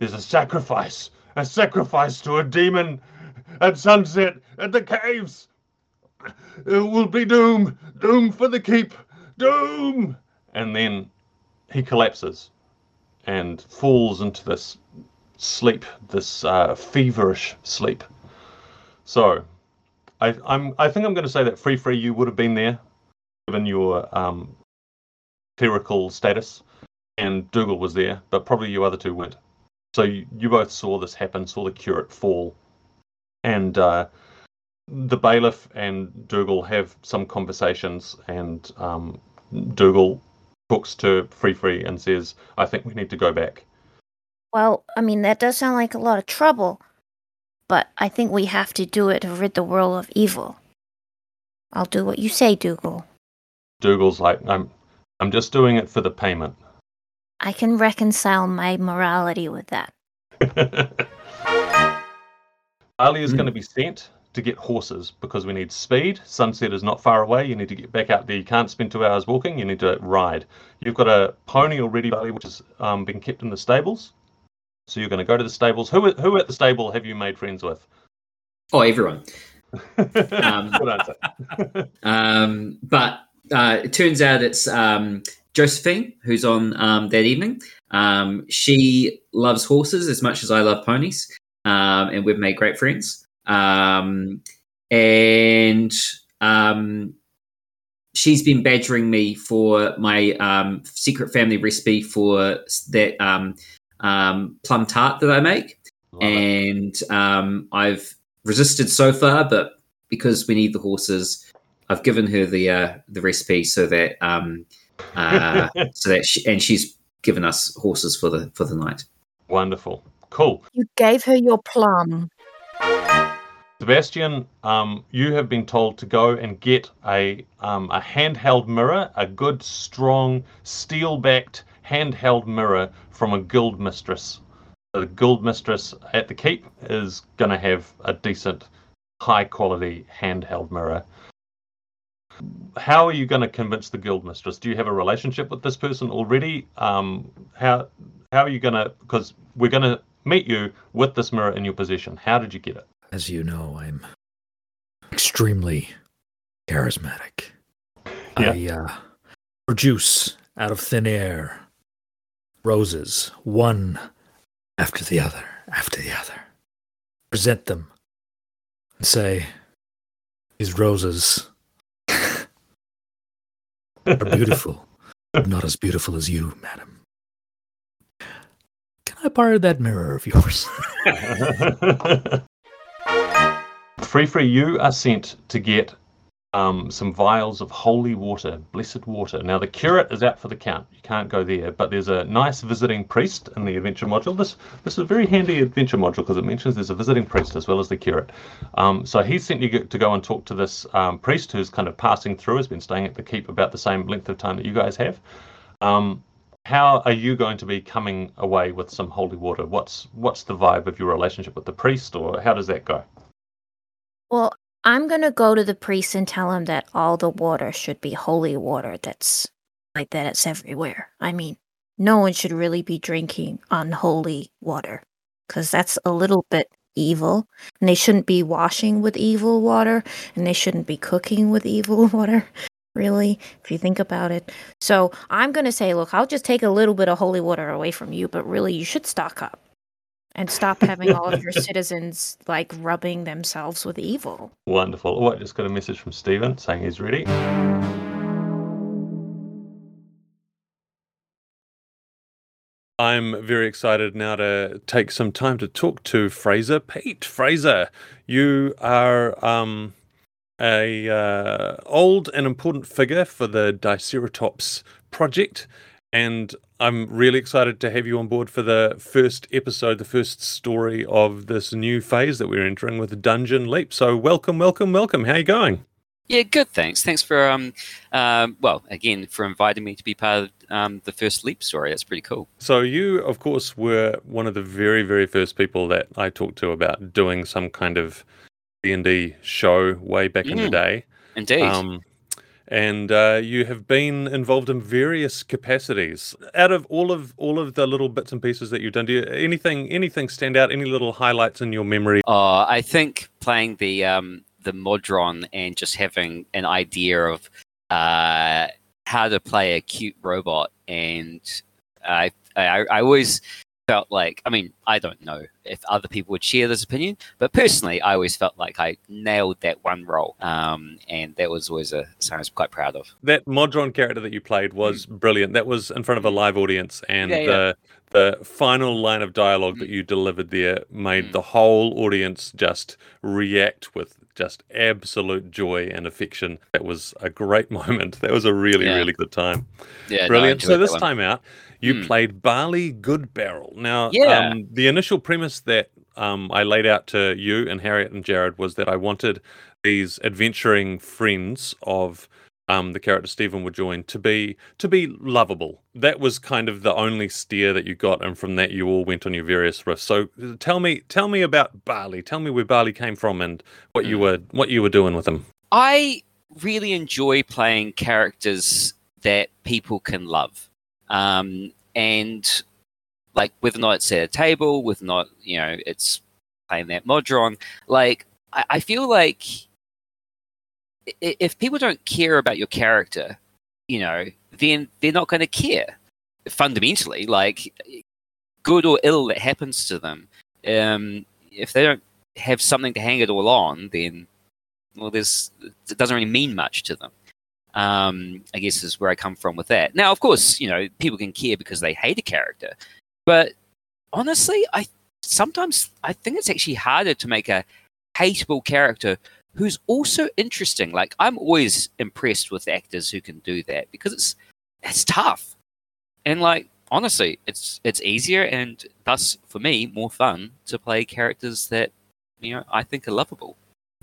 There's a sacrifice, a sacrifice to a demon at sunset at the caves. It will be doom, doom for the keep, doom. And then he collapses and falls into this sleep, this uh, feverish sleep. So, I, I'm, I think I'm going to say that Free Free, you would have been there, given your um, clerical status, and Dougal was there, but probably you other two weren't. So you, you both saw this happen, saw the curate fall, and uh, the bailiff and Dougal have some conversations, and um, Dougal talks to Free Free and says, "I think we need to go back." Well, I mean, that does sound like a lot of trouble, but I think we have to do it to rid the world of evil. I'll do what you say, Dougal. Dougal's like, "I'm, I'm just doing it for the payment." I can reconcile my morality with that. *laughs* Ali is Mm. going to be sent to get horses because we need speed. Sunset is not far away. You need to get back out there. You can't spend two hours walking. You need to ride. You've got a pony already, Barley, which has um, been kept in the stables. So you're going to go to the stables. Who who at the stable have you made friends with? Oh, everyone. *laughs* Um, Good answer. *laughs* Um, but uh, it turns out it's um, Josephine who's on um, that evening. Um, she loves horses as much as I love ponies, um, and we've made great friends. Um, and um, she's been badgering me for my um, secret family recipe for that um, um, plum tart that I make Love and um, I've resisted so far, but because we need the horses, I've given her the uh, the recipe so that um, uh, so that she, and she's given us horses for the for the night. Wonderful. Cool. You gave her your plum. Sebastian, um, you have been told to go and get a um, a handheld mirror, a good, strong, steel-backed handheld mirror from a guild mistress. The guild mistress at the keep is going to have a decent, high-quality handheld mirror. How are you going to convince the guild mistress? Do you have a relationship with this person already? Um, how how are you going to? Because we're going to meet you with this mirror in your possession. How did you get it? As you know, I'm extremely charismatic. Yeah. I uh, produce out of thin air roses, one after the other, after the other. Present them and say, These roses beautiful, but not as beautiful as you, madam. Can I borrow that mirror of yours? *laughs* Free Free, you are sent to get um, some vials of holy water, blessed water. Now the curate is out for the count; you can't go there. But there's a nice visiting priest in the adventure module. This this is a very handy adventure module because it mentions there's a visiting priest as well as the curate. Um, so he sent you to go and talk to this um, priest who's kind of passing through, has been staying at the keep about the same length of time that you guys have. Um, how are you going to be coming away with some holy water? What's what's the vibe of your relationship with the priest, or how does that go? Well, I'm going to go to the priest and tell him that all the water should be holy water that's like that it's everywhere. I mean, no one should really be drinking unholy water because that's a little bit evil. And they shouldn't be washing with evil water and they shouldn't be cooking with evil *laughs* water, really, if you think about it. So I'm going to say, look, I'll just take a little bit of holy water away from you, but really, you should stock up and stop having all of your *laughs* citizens like rubbing themselves with evil. Wonderful. Oh, I just got a message from Steven saying he's ready. I'm very excited now to take some time to talk to Fraser Peat. Fraser, you are um, a uh, old and important figure for the Diceratops project, and I'm really excited to have you on board for the first episode, the first story of this new phase that we're entering with Dungeon Leap. So, welcome, welcome, welcome. How are you going? Yeah, good. Thanks. Thanks for um, um, well, again, for inviting me to be part of um, the first Leap story. That's pretty cool. So, you, of course, were one of the very, very first people that I talked to about doing some kind of D and D show way back in the Mm. day. Indeed. Um, and uh, you have been involved in various capacities. Out of all of all of the little bits and pieces that you've done, do you, anything anything stand out? Any little highlights in your memory? Uh, I think playing the um, the Modron and just having an idea of uh, how to play a cute robot, and I, I I always felt like I mean I don't know if other people would share this opinion, but personally I always felt like I nailed that one role, um, and that was always a something I was quite proud of. That Modron character that you played was brilliant. That was in front of a live audience, and Yeah, yeah. the the final line of dialogue that you delivered there made Mm. the whole audience just react with just absolute joy and affection. That was a great *laughs* moment. That was a really Yeah. really good time. Yeah, no, Brilliant. so this time out, you Hmm. played Barley Good Barrel. Now, Yeah. um, the initial premise that um, I laid out to you and Harriet and Jarrod was that I wanted these adventuring friends of um, the character Steven would join to be to be lovable. That was kind of the only steer that you got, and from that you all went on your various riffs. So tell me, tell me about Barley. Tell me where Barley came from and what you Hmm. were what you were doing with him. I really enjoy playing characters that people can love. Um, and like whether or not it's at a table, whether or not, you know, it's playing that Modron, like I, I feel like if people don't care about your character, you know, then they're not going to care fundamentally. Like good or ill that happens to them, um, if they don't have something to hang it all on, then well, it doesn't really mean much to them. Um, I guess is where I come from with that. Now, of course, you know people can care because they hate a character, but honestly, I sometimes I think it's actually harder to make a hateable character who's also interesting. Like I'm always impressed with actors who can do that because it's it's tough, and like honestly, it's it's easier and thus for me more fun to play characters that you know I think are lovable.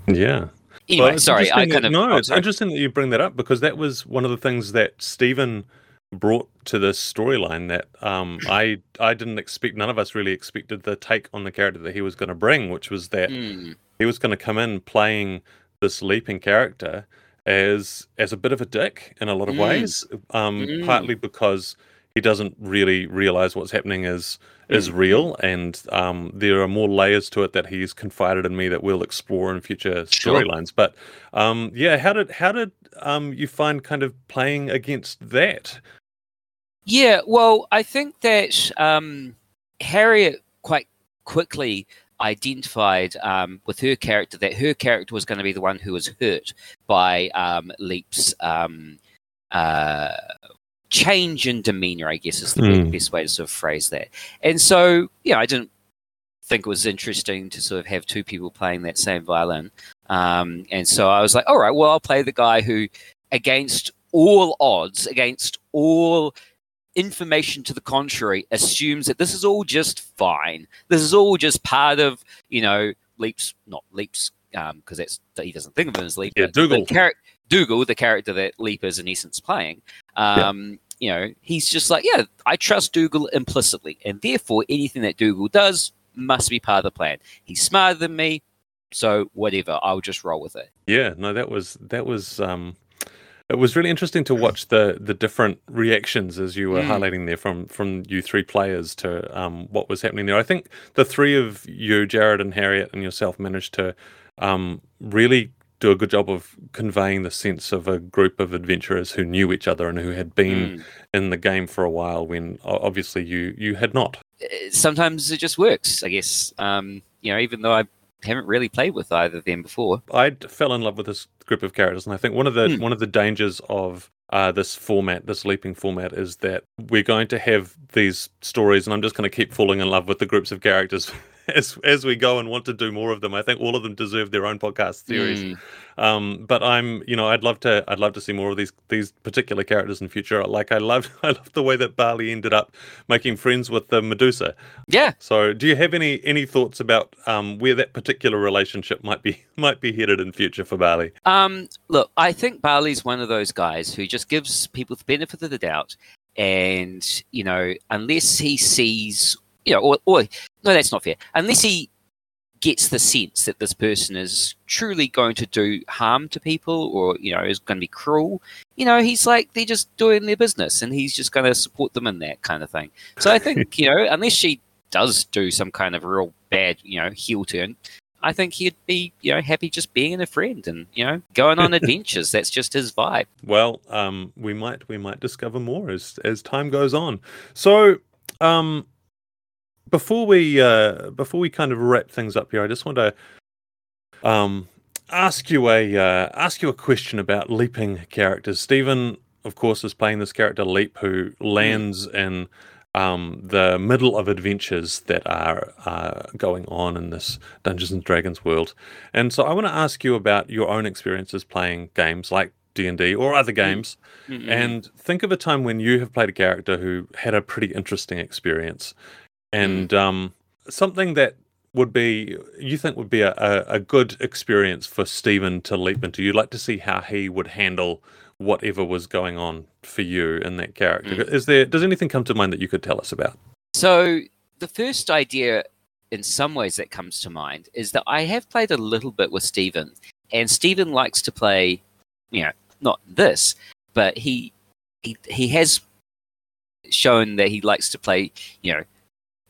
Yeah. Anyway, Well, sorry, I kind that- of no. oh, it's interesting that you bring that up because that was one of the things that Steven brought to this storyline that um, *laughs* I I didn't expect. None of us really expected the take on the character that he was going to bring, which was that Hmm. He was going to come in playing this leaping character as as a bit of a dick in a lot of Mm. ways. Um, Mm. Partly because he doesn't really realize what's happening is is Mm. real, and um, there are more layers to it that he's confided in me that we'll explore in future Sure. storylines. But um, yeah, how did how did um, you find kind of playing against that? Yeah, well, I think that um, Harriet quite quickly identified um, with her character that her character was going to be the one who was hurt by um, Leap's um, uh, change in demeanor, I guess is the Hmm. best way to sort of phrase that. And so, yeah, I didn't think it was interesting to sort of have two people playing that same violin. Um, and so I was like, all right, well, I'll play the guy who, against all odds, against all information to the contrary, assumes that this is all just fine. This is all just part of, you know, Leap's, not Leap's, because um, that's he doesn't think of him as Leap. Yeah, Dougal. Char- Dougal, the character that Leap is in essence playing. Um, You know, he's just like, yeah, I trust Dougal implicitly, and therefore anything that Dougal does must be part of the plan. He's smarter than me, so whatever, I'll just roll with it. Yeah, no, that was that was um it was really interesting to watch the the different reactions as you were Mm. highlighting there from from you three players to um what was happening there. I think the three of you, Jarrod and Harriet and yourself managed to um really do a good job of conveying the sense of a group of adventurers who knew each other and who had been Mm. in the game for a while when obviously you you had not. Uh, Sometimes it just works, I guess. Um, you know, even though I haven't really played with either of them before. I fell in love with this group of characters, and I think one of the Hmm. one of the dangers of uh, this format, this leaping format, is that we're going to have these stories, and I'm just going to keep falling in love with the groups of characters *laughs* as as we go and want to do more of them. I think all of them deserve their own podcast series. Mm. Um, but I'm, you know, I'd love to, I'd love to see more of these these particular characters in future. Like I love, *laughs* I love the way that Barley ended up making friends with the Medusa. Yeah. So, do you have any any thoughts about um, where that particular relationship might be *laughs* might be headed in future for Barley? Um, look, I think Barley's one of those guys who just gives people the benefit of the doubt, and you know, unless he sees, you know, or, or no, that's not fair. Unless he gets the sense that this person is truly going to do harm to people, or you know, is going to be cruel, you know, he's like they're just doing their business, and he's just going to support them in that kind of thing. So I think *laughs* you know, unless she does do some kind of real bad, you know, heel turn, I think he'd be, you know, happy just being a friend and, you know, going on *laughs* adventures. That's just his vibe. Well, um, we might we might discover more as as time goes on. So, um, before we uh, before we kind of wrap things up here, I just want to um, ask you a uh, ask you a question about leaping characters. Steven, of course, is playing this character Leap, who lands in um, the middle of adventures that are uh, going on in this Dungeons and Dragons world. And so, I want to ask you about your own experiences playing games like D and D or other games, Mm-mm. and think of a time when you have played a character who had a pretty interesting experience, and um, something that would be you think would be a, a, a good experience for Steven to leap into. You'd like to see how he would handle whatever was going on for you in that character. Is there does anything come to mind that you could tell us about? So the first idea, in some ways, that comes to mind is that I have played a little bit with Steven, and Steven likes to play, you know, not this, but he he he has shown that he likes to play, you know,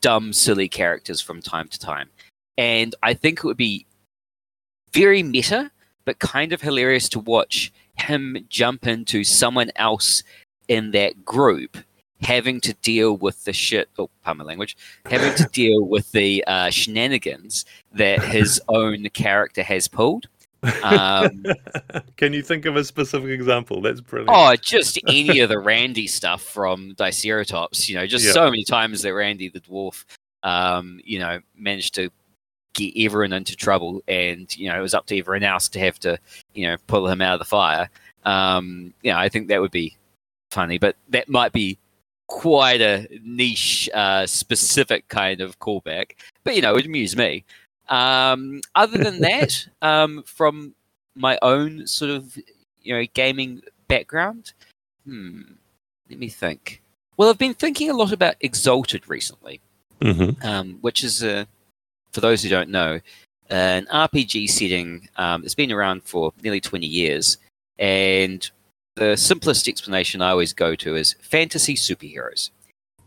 dumb, silly characters from time to time, and I think it would be very meta, but kind of hilarious to watch him jump into someone else in that group having to deal with the shit oh pardon my language having to *laughs* deal with the uh, shenanigans that his own character has pulled um, *laughs* Can you think of a specific example? That's brilliant. oh just any of the randy stuff from diceratops you know just Yeah. so many times that randy the dwarf um, you know managed to get everyone into trouble and you know it was up to everyone else to have to you know pull him out of the fire um, you know i think that would be funny but that might be quite a niche uh, specific kind of callback but you know it would amuse me um, other than that *laughs* um, from my own sort of you know gaming background hmm let me think well i've been thinking a lot about exalted recently Mhm. um, which is a, for those who don't know, an RPG setting um, that's been around for nearly 20 years. And the simplest explanation I always go to is fantasy superheroes.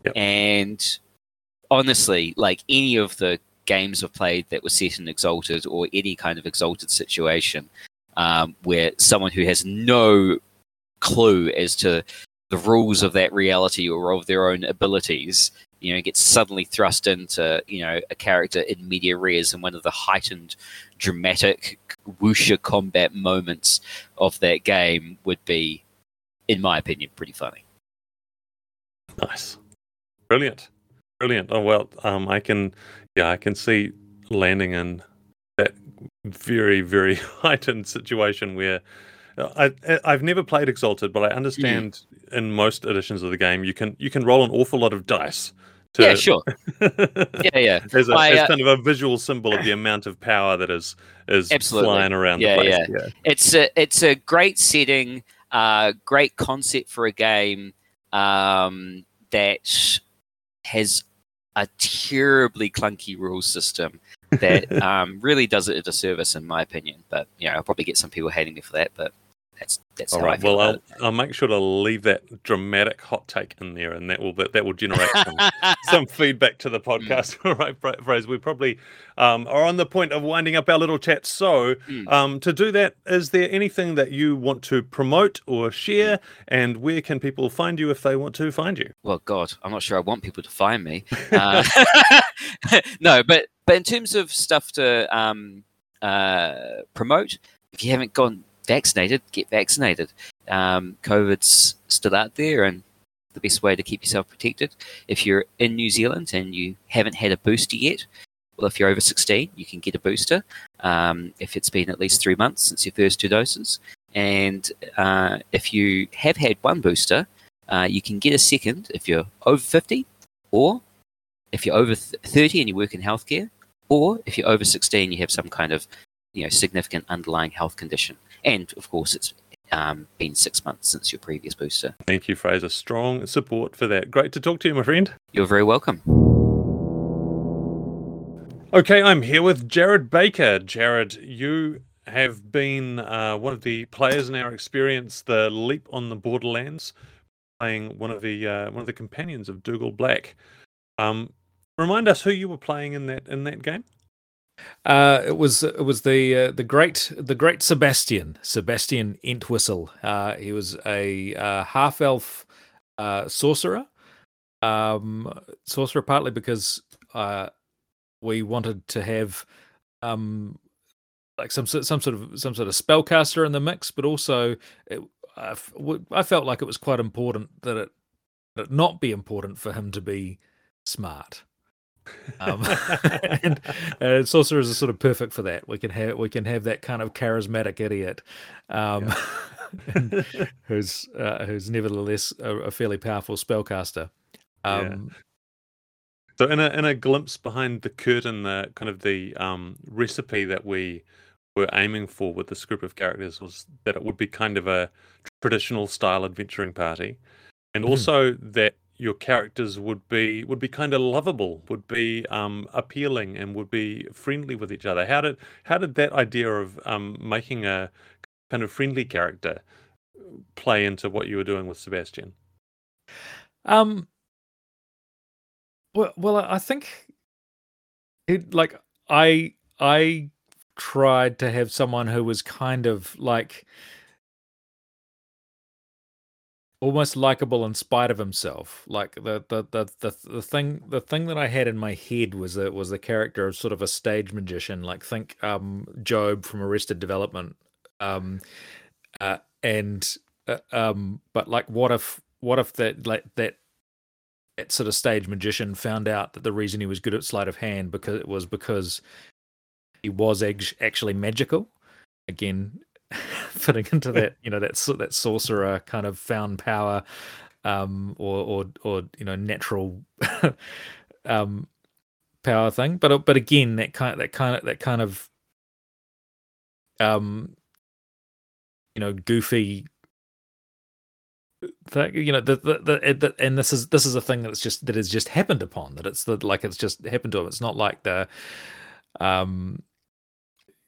Yep. And honestly, like any of the games I've played that were set in Exalted or any kind of Exalted situation um, where someone who has no clue as to the rules of that reality or of their own abilities you know, gets suddenly thrust into, you know, a character in media res in one of the heightened, dramatic, wuxia combat moments of that game would be, in my opinion, pretty funny. Nice. Brilliant. Brilliant. Oh well, um, I can Yeah, I can see landing in that very, very *laughs* heightened situation where I, I've never played Exalted, but I understand in most editions of the game you can you can roll an awful lot of dice. To, Yeah, sure. *laughs* Yeah, yeah. as, a, I, as uh, kind of a visual symbol of the amount of power that is is Absolutely. flying around Yeah, the place. yeah. It's a it's a great setting, uh, great concept for a game um, that has a terribly clunky rule system that *laughs* um, really does it a disservice, in my opinion. But you know, I'll probably get some people hating me for that, but that's that's All feel Well, I'll, I'll make sure to leave that dramatic hot take in there, and that will that will generate some, *laughs* some feedback to the Mm. podcast. *laughs* All right, Fraser. We probably um, are on the point of winding up our little chat. So, Mm. um, to do that, is there anything that you want to promote or share? And where can people find you if they want to find you? well, God, I'm not sure I want people to find me. *laughs* Uh, no, but but in terms of stuff to um, uh, promote, if you haven't gone vaccinated, get vaccinated. Um, COVID's still out there, and the best way to keep yourself protected. If you're in New Zealand and you haven't had a booster yet, well, if you're over 16, you can get a booster. Um, if it's been at least three months since your first two doses, and uh, if you have had one booster, uh, you can get a second if you're over 50, or if you're over 30 and you work in healthcare, or if you're over 16, you have some kind of you know significant underlying health condition, and of course it's um, been six months since your previous booster. Thank you, Fraser. Strong support for that. Great to talk to you, my friend. You're very welcome. Okay, I'm here with Jarrod Baker. Jarrod, you have been uh, one of the players in our experience, the Leap on the Borderlands, playing one of the uh, one of the companions of Dougal Black. Um, remind us who you were playing in that in that game. Uh, it was it was the uh, the great the great Sebastian Sebastian Entwistle. Uh, he was a uh, half elf uh, sorcerer. Um, sorcerer partly because uh, we wanted to have um, like some sort- some sort of some sort of spellcaster in the mix, but also it, I felt like it was quite important that it that it not be important for him to be smart. Um, *laughs* *laughs* and uh, sorcerers are sort of perfect for that. We can have we can have that kind of charismatic idiot, um, *laughs* and who's uh, who's nevertheless a, a fairly powerful spellcaster. Yeah. Um, So in a in a glimpse behind the curtain, the kind of the um, recipe that we were aiming for with this group of characters was that it would be kind of a traditional style adventuring party, and Mhm. also that your characters would be would be kind of lovable, would be um, appealing, and would be friendly with each other. How did how did that idea of um, making a kind of friendly character play into what you were doing with Sebastian? Um. Well, well, I think it like I I tried to have someone who was kind of like almost likable in spite of himself. Like the the the the, the thing the thing that I had in my head was that was the character of sort of a stage magician. Like think um Gob from Arrested Development. Um, uh, and uh, um, but like, what if what if that like that that sort of stage magician found out that the reason he was good at sleight of hand because it was because he was act- actually magical. Again, fitting into that you know that that sorcerer kind of found power, um, or or or you know natural, *laughs* um, power thing. But uh, but again, that kind that kind of that kind of um, you know, goofy thing you know the, the, the, the and this is this is a thing that's just that has just happened upon that it's the like it's just happened to him it's not like the um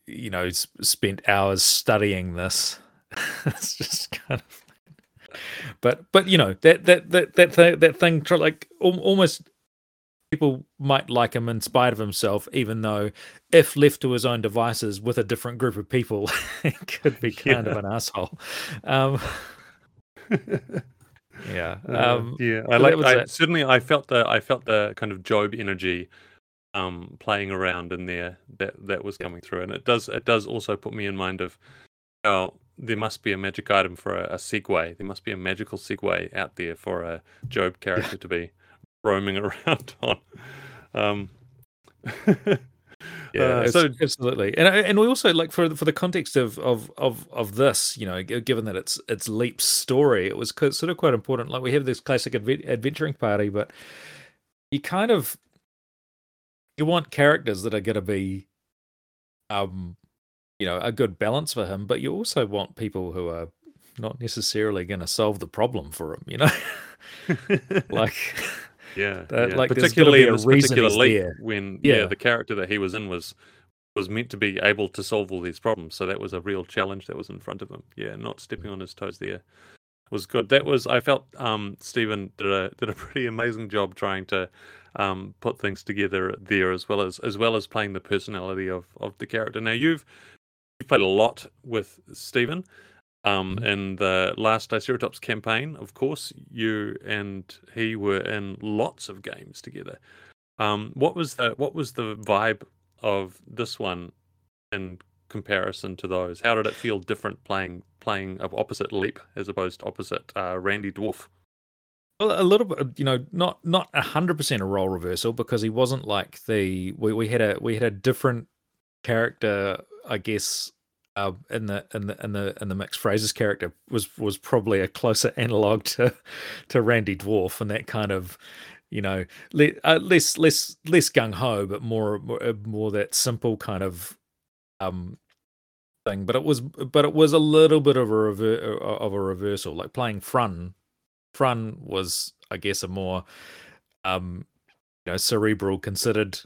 you know spent hours studying this. *laughs* It's just kind of but but you know that that that that thing, that thing like almost people might like him in spite of himself even though if left to his own devices with a different group of people *laughs* he could be kind of an asshole. Um *laughs* yeah Uh, um yeah, I like. I, certainly, I felt the I felt the kind of Gob energy, um, playing around in there that that was coming through, and it does it does also put me in mind of, oh, there must be a magic item for a, a Segway. There must be a magical Segway out there for a Gob character to be roaming *laughs* around on. Um, *laughs* Yeah, Uh, so absolutely, and and we also like for for the context of of of of this, you know, given that it's it's Leap's story, it was sort of quite important. Like we have this classic adve- adventuring party, but you kind of you want characters that are going to be, um, you know, a good balance for him, but you also want people who are not necessarily going to solve the problem for him. You know, *laughs* *laughs* like yeah, *laughs* that- yeah. like, particularly in a this particular leap there. when yeah. Yeah. the character that he was in was was meant to be able to solve all these problems. So that was a real challenge that was in front of him. Yeah, not stepping on his toes there was good. That was I felt um Steven did a did a pretty amazing job trying to um put things together there as well as as well as playing the personality of of the character. Now you've you've played a lot with Steven. Um, Mhm. in the last Diceratops campaign, of course, you and he were in lots of games together. Um, what was the what was the vibe of this one in comparison to those? How did it feel different playing playing of opposite Leap as opposed to opposite uh, Randy Dwarf? Well, a little bit, you know, not not a hundred percent a role reversal because he wasn't like the we, we had a we had a different character, I guess, uh, in the in the in the in the mixed phrases character was was probably a closer *laughs* analog to to Randy Dwarf and that kind of, you know, uh, less less less gung ho, but more more, uh, more that simple kind of um thing. But it was but it was a little bit of a rever- of a reversal, like playing Frun Frun was, I guess, a more um, you know, cerebral, considered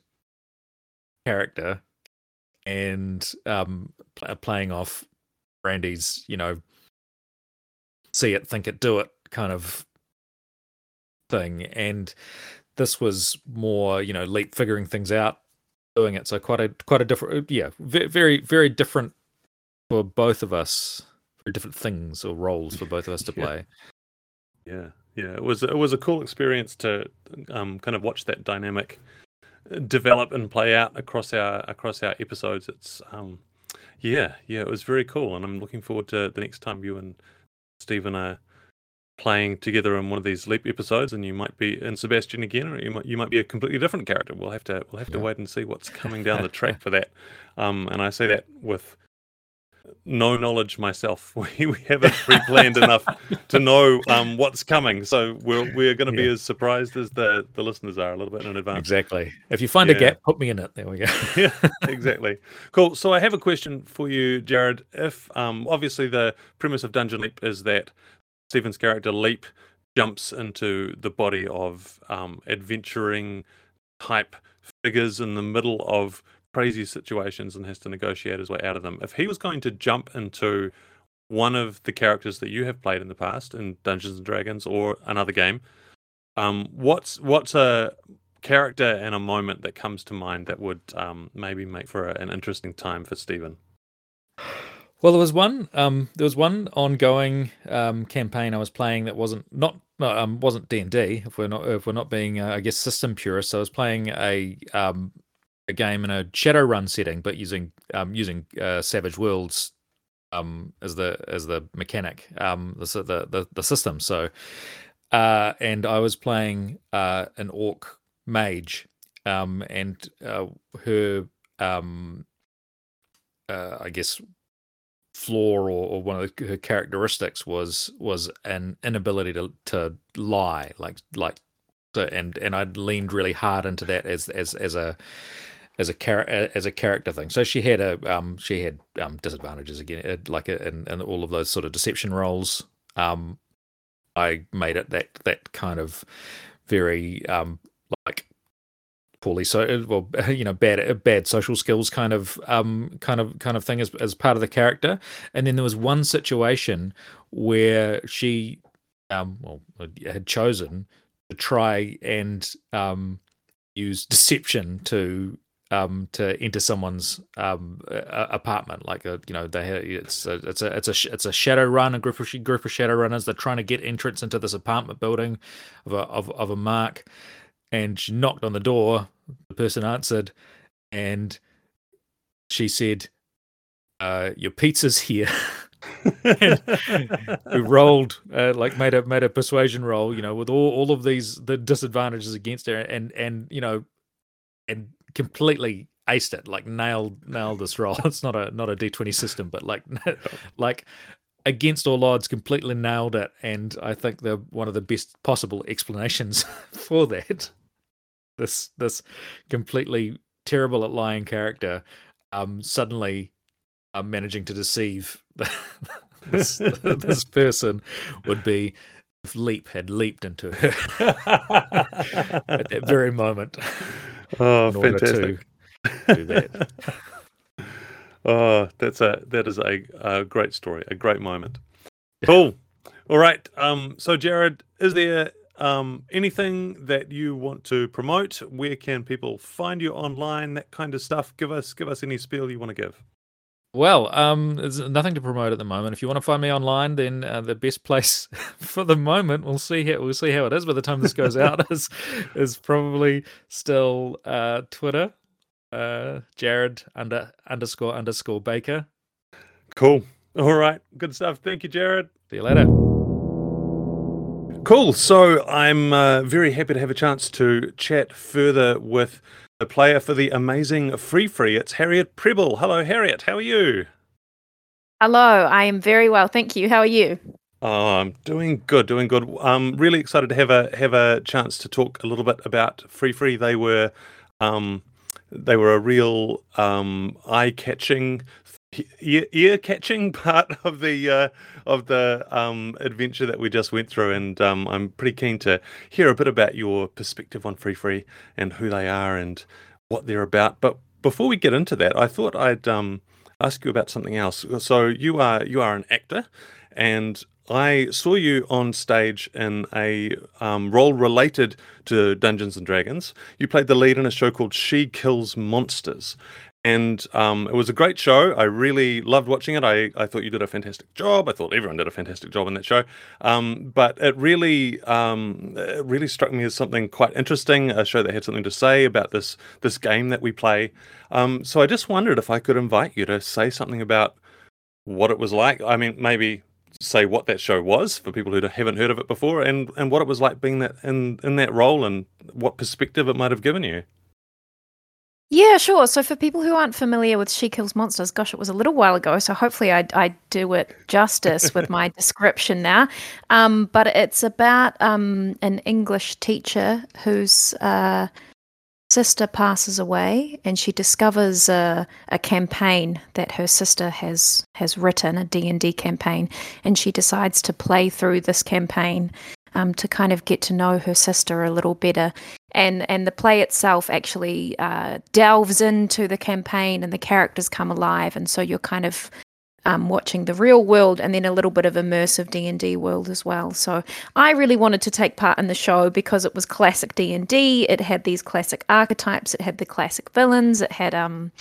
character, and um, pl- playing off Randy's, you know, see it, think it, do it kind of thing. And this was more, you know, leap figuring things out, doing it. So quite a quite a different, yeah, very very different for both of us. Very different things or roles for both of us to play. Yeah, yeah, it was it was a cool experience to um, kind of watch that dynamic uh, develop and play out across our across our episodes. It's um, yeah, yeah, it was very cool, and I'm looking forward to the next time you and Steven are playing together in one of these leap episodes, and you might be in Sebastian again, or you might you might be a completely different character. We'll have to we'll have to Yeah. wait and see what's coming down the *laughs* track for that. Um, and I say that with no knowledge myself. *laughs* We we haven't pre-planned enough to know um, what's coming, so we're we're going to be Yeah. as surprised as the the listeners are a little bit in advance. Exactly. If you find a gap, put me in it. There we go. *laughs* *laughs* yeah, exactly. Cool. So I have a question for you, Jarrod. If um, obviously the premise of Dungeon Leap is that Steven's character Leap jumps into the body of um, adventuring type figures in the middle of crazy situations and has to negotiate his way out of them. If he was going to jump into one of the characters that you have played in the past in Dungeons and Dragons or another game, um, what's what's a character and a moment that comes to mind that would um, maybe make for a, an interesting time for Steven? Well, there was one. Um, there was one ongoing um, campaign I was playing that wasn't not um, wasn't D and D. If we're not if we're not being uh, I guess system purists, I was playing a um, a game in a Shadowrun setting, but using um, using uh, Savage Worlds um, as the as the mechanic, um, the the the, the system. So, uh, and I was playing uh, an orc mage, um, and uh, her um, uh, I guess flaw or, or one of the, her characteristics was was an inability to to lie like like so and and I'd leaned really hard into that as as as a as a char- as a character thing. So she had a um she had um disadvantages again uh, like uh, in, in all of those sort of deception roles. Um I made it that that kind of very um like poorly so well *laughs* you know bad uh, bad social skills kind of um kind of kind of thing as as part of the character and then there was one situation where she um well had chosen to try and um use deception to um to enter someone's um apartment like a you know they it's a, it's a it's a it's a Shadowrun a group of group of shadow runners. They're trying to get entrance into this apartment building of a of, of a mark and she knocked on the door the person answered and she said uh your pizza's here. *laughs* We rolled uh, like made a made a persuasion roll you know with all, all of these the disadvantages against her and and you know and completely aced it, like nailed nailed this role. *laughs* It's not a not a D twenty system, but like *laughs* like against all odds, completely nailed it. And I think the one of the best possible explanations *laughs* for that. This this completely terrible at lying character, um, suddenly um, managing to deceive this, this person would be if Leap had leaped into her at that very moment. Oh, *laughs* fantastic! *laughs* do that. *laughs* Oh, that's a that is a, a great story, a great moment. Cool. All right. Um. So, Jarrod, is there um anything that you want to promote? Where can people find you online? That kind of stuff. Give us give us any spiel you want to give. Well, um, there's nothing to promote at the moment. If you want to find me online, then uh, the best place *laughs* for the moment, we'll see how we'll see how it is by the time this goes out, is is probably still uh, Twitter, uh, Jarrod under underscore underscore Baker. Cool. All right. Good stuff. Thank you, Jarrod. See you later. Cool. So I'm uh, very happy to have a chance to chat further with the player for the amazing Free Free. It's Harriet Prebble. Hello, Harriet. How are you? Hello, I am very well, thank you. How are you? Oh, I'm doing good, doing good. I'm really excited to have a have a chance to talk a little bit about Free Free. They were um, they were a real um, eye catching, ear, catching *laughs* part of the uh, of the um, adventure that we just went through, and um, I'm pretty keen to hear a bit about your perspective on Free Free and who they are and what they're about. But before we get into that, I thought I'd um, ask you about something else. So you are you are an actor, and I saw you on stage in a um, role related to Dungeons and Dragons. You played the lead in a show called She Kills Monsters. And um, it was a great show. I really loved watching it. I, I thought you did a fantastic job. I thought everyone did a fantastic job in that show. Um, but it really, um, it really struck me as something quite interesting. A show that had something to say about this this game that we play. Um, so I just wondered if I could invite you to say something about what it was like. I mean, maybe say what that show was for people who haven't heard of it before, and and what it was like being that in in that role, and what perspective it might have given you. Yeah, sure. So, for people who aren't familiar with She Kills Monsters, gosh, it was a little while ago. So, hopefully, I, I do it justice with *laughs* my description now. Um, but it's about um, an English teacher whose uh, sister passes away, and she discovers a, a campaign that her sister has has written, a D and D campaign, and she decides to play through this campaign um, to kind of get to know her sister a little better. And and the play itself actually uh, delves into the campaign, and the characters come alive, and so you're kind of um, watching the real world and then a little bit of immersive d&d world as well. So i really wanted to take part in the show because it was classic d&d it had these classic archetypes. It had the classic villains. It had um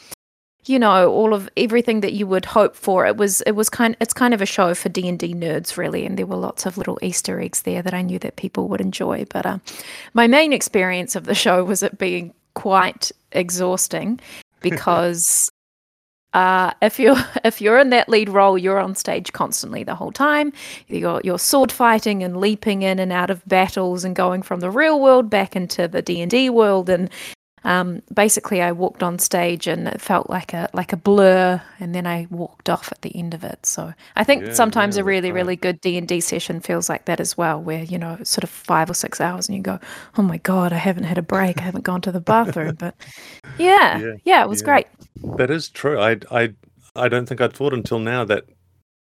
you know all of everything that you would hope for it was it was kind it's kind of a show for d&d nerds really and there were lots of little easter eggs there that i knew that people would enjoy but uh, my main experience of the show was it being quite exhausting *laughs* because uh, if you're *laughs* if you're in that lead role, you're on stage constantly the whole time. You're you're sword fighting and leaping in and out of battles and going from the real world back into the D and D world. And um, basically, I walked on stage and it felt like a like a blur, and then I walked off at the end of it. So I think Yeah, sometimes yeah, a really right. really good D and D session feels like that as well, where you know sort of five or six hours, and you go, oh my god, I haven't had a break, I haven't gone to the bathroom, but *laughs* yeah, Yeah, yeah, it was great. That is true. I I I don't think I'd thought until now that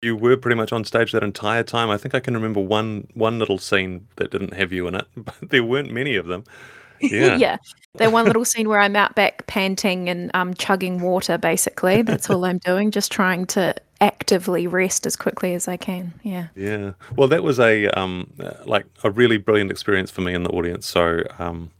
you were pretty much on stage that entire time. I think I can remember one one little scene that didn't have you in it, *laughs* but there weren't many of them. *laughs* Yeah. yeah. That one little scene where I'm out back panting and um, chugging water, basically. That's all I'm doing, just trying to actively rest as quickly as I can. Yeah. Yeah. Well, that was a um like a really brilliant experience for me in the audience. So um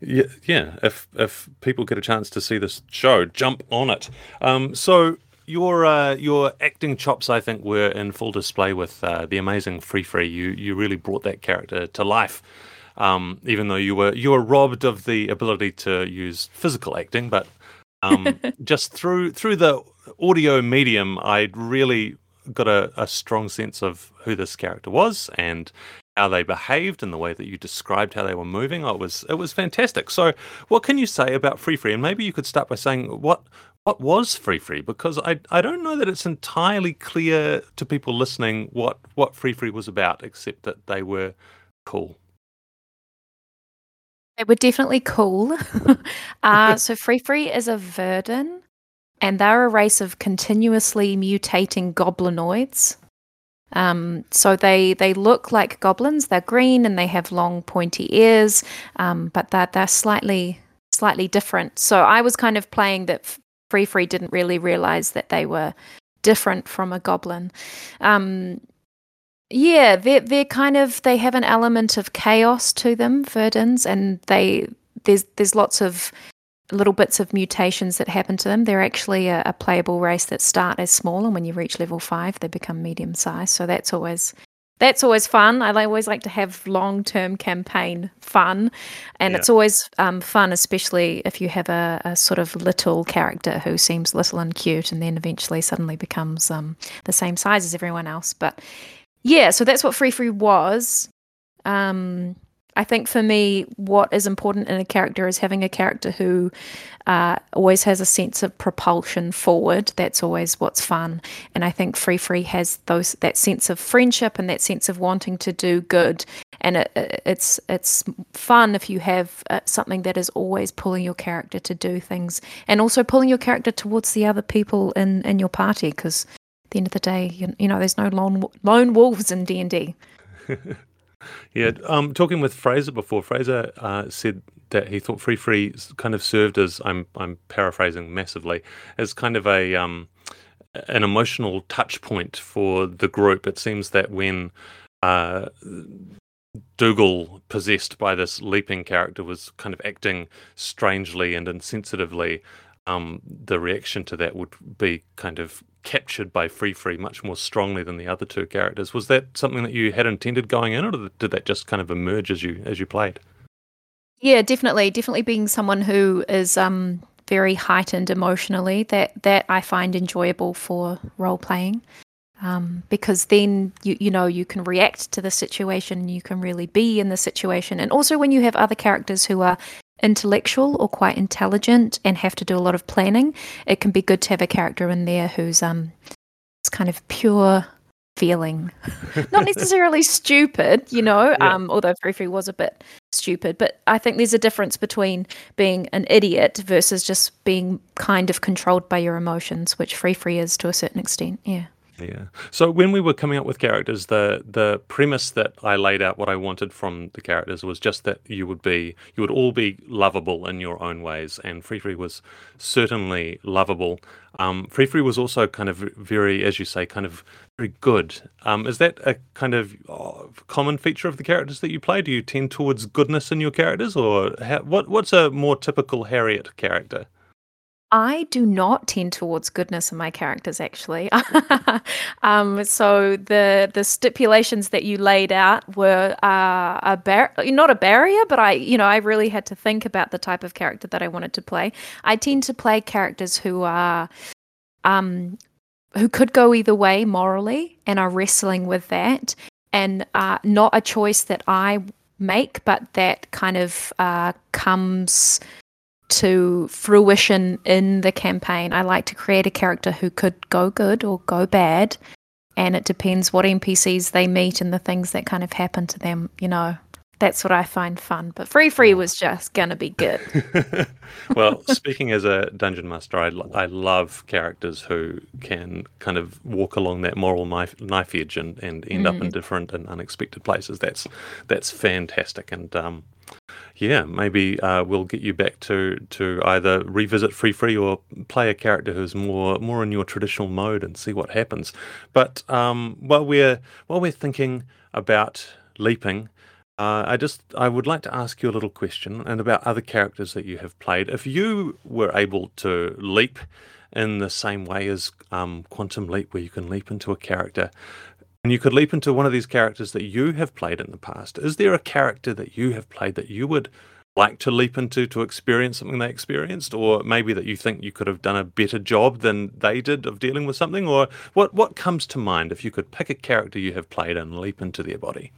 yeah, yeah, if if people get a chance to see this show, jump on it. Um so your uh, your acting chops, I think, were in full display with uh, the amazing Free Free. You you really brought that character to life, um, even though you were you were robbed of the ability to use physical acting. But um, *laughs* just through through the audio medium, I really got a, a strong sense of who this character was and how they behaved and the way that you described how they were moving. It was it was fantastic. So, what can you say about Free Free? And maybe you could start by saying what what was Free Free because I I don't know that it's entirely clear to people listening what what Free Free was about, except that they were cool. They were definitely cool. *laughs* uh, so Free Free is a Verdan, and they're a race of continuously mutating goblinoids. Um, so they they look like goblins. They're green and they have long pointy ears, um, but they're, they're slightly slightly different. So I was kind of playing that Free Free didn't really realize that they were different from a goblin. Um, yeah, they're they're kind of they have an element of chaos to them, Verdans, and they there's there's lots of little bits of mutations that happen to them. They're actually a, a, playable race that start as small, and when you reach level five, they become medium sized. So that's always that's always fun. I always like to have long term campaign fun, and yeah. it's always um, fun, especially if you have a, a, sort of little character who seems little and cute, and then eventually suddenly becomes um, the same size as everyone else. But yeah, so that's what Free Free was. Um, I think for me, what is important in a character is having a character who uh, always has a sense of propulsion forward. That's always what's fun, and I think Free Free has those that sense of friendship and that sense of wanting to do good. And it, it's it's fun if you have uh, something that is always pulling your character to do things, and also pulling your character towards the other people in in your party. Because the end of the day, you, you know, there's no lone lone wolves in D and D. *laughs* Yeah, um, talking with Fraser before, Fraser uh, said that he thought Free Free kind of served as I'm I'm paraphrasing massively as kind of a um, an emotional touch point for the group. It seems that when uh, Dougal, possessed by this leaping character, was kind of acting strangely and insensitively, um, the reaction to that would be kind of captured by Free Free much more strongly than the other two characters. Was that something that you had intended going in, or did that just kind of emerge as you as you played? Yeah, definitely, definitely being someone who is um, very heightened emotionally. That that I find enjoyable for role playing. Um, because then you you know you can react to the situation, you can really be in the situation, and also when you have other characters who are intellectual or quite intelligent and have to do a lot of planning, it can be good to have a character in there who's um it's kind of pure feeling. *laughs* Not necessarily stupid, you know, yeah. um, although Free Free was a bit stupid, but I think there's a difference between being an idiot versus just being kind of controlled by your emotions, which Free Free is to a certain extent. Yeah. Yeah. So when we were coming up with characters, the the premise that I laid out, what I wanted from the characters, was just that you would be, you would all be lovable in your own ways, and Free Free was certainly lovable. Um, Free Free was also kind of very, as you say, kind of very good. Um, is that a kind of oh, common feature of the characters that you play? Do you tend towards goodness in your characters, or how, what? What's a more typical Harriet character? I do not tend towards goodness in my characters, actually. *laughs* um, so the the stipulations that you laid out were uh, a bar- not a barrier, but I, you know, I really had to think about the type of character that I wanted to play. I tend to play characters who are, um, who could go either way morally and are wrestling with that, and uh, not a choice that I make, but that kind of uh, comes to fruition in the campaign. I like to create a character who could go good or go bad, and it depends what NPCs they meet and the things that kind of happen to them, you know. That's what I find fun. But Free Free was just going to be good. *laughs* well, speaking as a dungeon master, I, I love characters who can kind of walk along that moral knife, knife edge and, and end mm. up in mm. different and unexpected places. That's that's fantastic. And um, yeah, maybe uh, we'll get you back to to either revisit Free Free or play a character who's more more in your traditional mode and see what happens. But um, while we're while we're thinking about leaping, uh, I just I would like to ask you a little question and about other characters that you have played. If you were able to leap in the same way as um, Quantum Leap, where you can leap into a character, and you could leap into one of these characters that you have played in the past. Is there a character that you have played that you would like to leap into to experience something they experienced, or maybe that you think you could have done a better job than they did of dealing with something? Or what what comes to mind if you could pick a character you have played and leap into their body?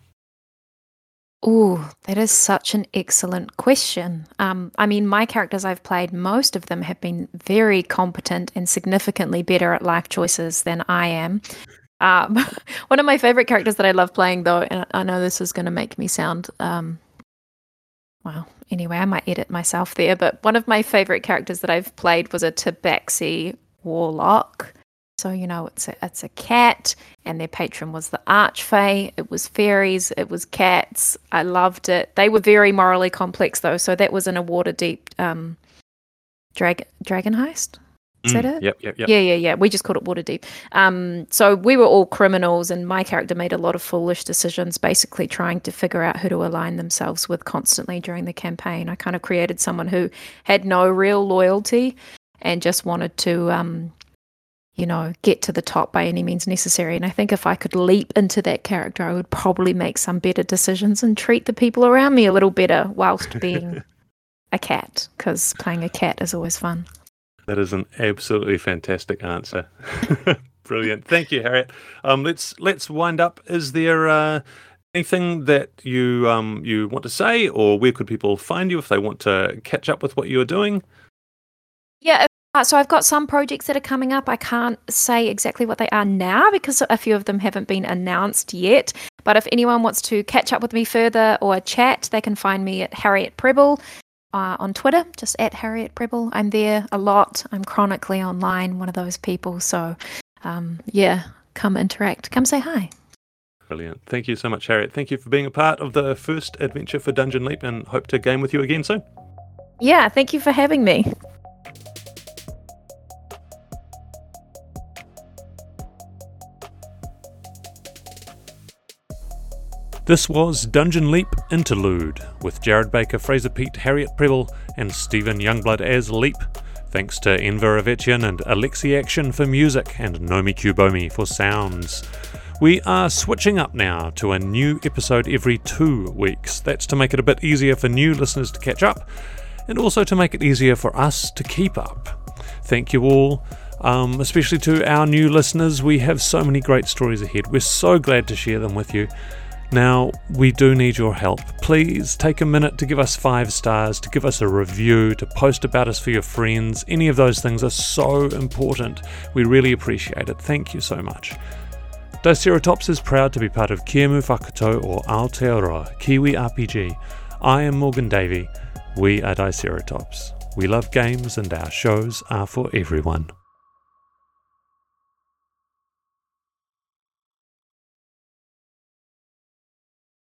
Oh, that is such an excellent question. Um, I mean, my characters I've played, most of them have been very competent and significantly better at life choices than I am. Um, *laughs* one of my favorite characters that I love playing, though, and I know this is going to make me sound, um, well, anyway, I might edit myself there, but one of my favorite characters that I've played was a Tabaxi warlock. So you know, it's a it's a cat, and their patron was the Archfey. It was fairies. It was cats. I loved it. They were very morally complex though, so that was in a Waterdeep um, dragon dragon heist. Is that Mm, it? Yep, yep, yep. Yeah, yeah, yeah. We just called it Waterdeep. Um, so we were all criminals, and my character made a lot of foolish decisions, basically trying to figure out who to align themselves with constantly during the campaign. I kind of created someone who had no real loyalty and just wanted to, um, you know, get to the top by any means necessary. And I think if I could leap into that character, I would probably make some better decisions and treat the people around me a little better whilst being *laughs* a cat, because playing a cat is always fun. That is an absolutely fantastic answer. *laughs* Brilliant. Thank you, Harriet. Um, let's let's wind up. Is there uh, anything that you um, you want to say, or where could people find you if they want to catch up with what you're doing? Yeah, so I've got some projects that are coming up. I can't say exactly what they are now because a few of them haven't been announced yet. But if anyone wants to catch up with me further or chat, they can find me at Harriet Prebble uh, on Twitter, just at Harriet Prebble. I'm there a lot. I'm chronically online, one of those people. So, um, yeah, come interact, come say hi. Brilliant. Thank you so much, Harriet. Thank you for being a part of the first adventure for Dungeon Leap, and hope to game with you again soon. Yeah, thank you for having me. This was Dungeon Leap Interlude with Jarrod Baker, Fraser Peat, Harriet Prebble, and Steven Youngblood as Leap. Thanks to Nver and Alexi Action for music and Nomi Q Bomi for sounds. We are switching up now to a new episode every two weeks. That's to make it a bit easier for new listeners to catch up and also to make it easier for us to keep up. Thank you all, um, especially to our new listeners. We have so many great stories ahead. We're so glad to share them with you. Now, we do need your help. Please take a minute to give us five stars, to give us a review, to post about us for your friends. Any of those things are so important. We really appreciate it. Thank you so much. Diceratops is proud to be part of Kiemu Whakato or Aotearoa, Kiwi RPG. I am Morgan Davie. We are Diceratops. We love games and our shows are for everyone.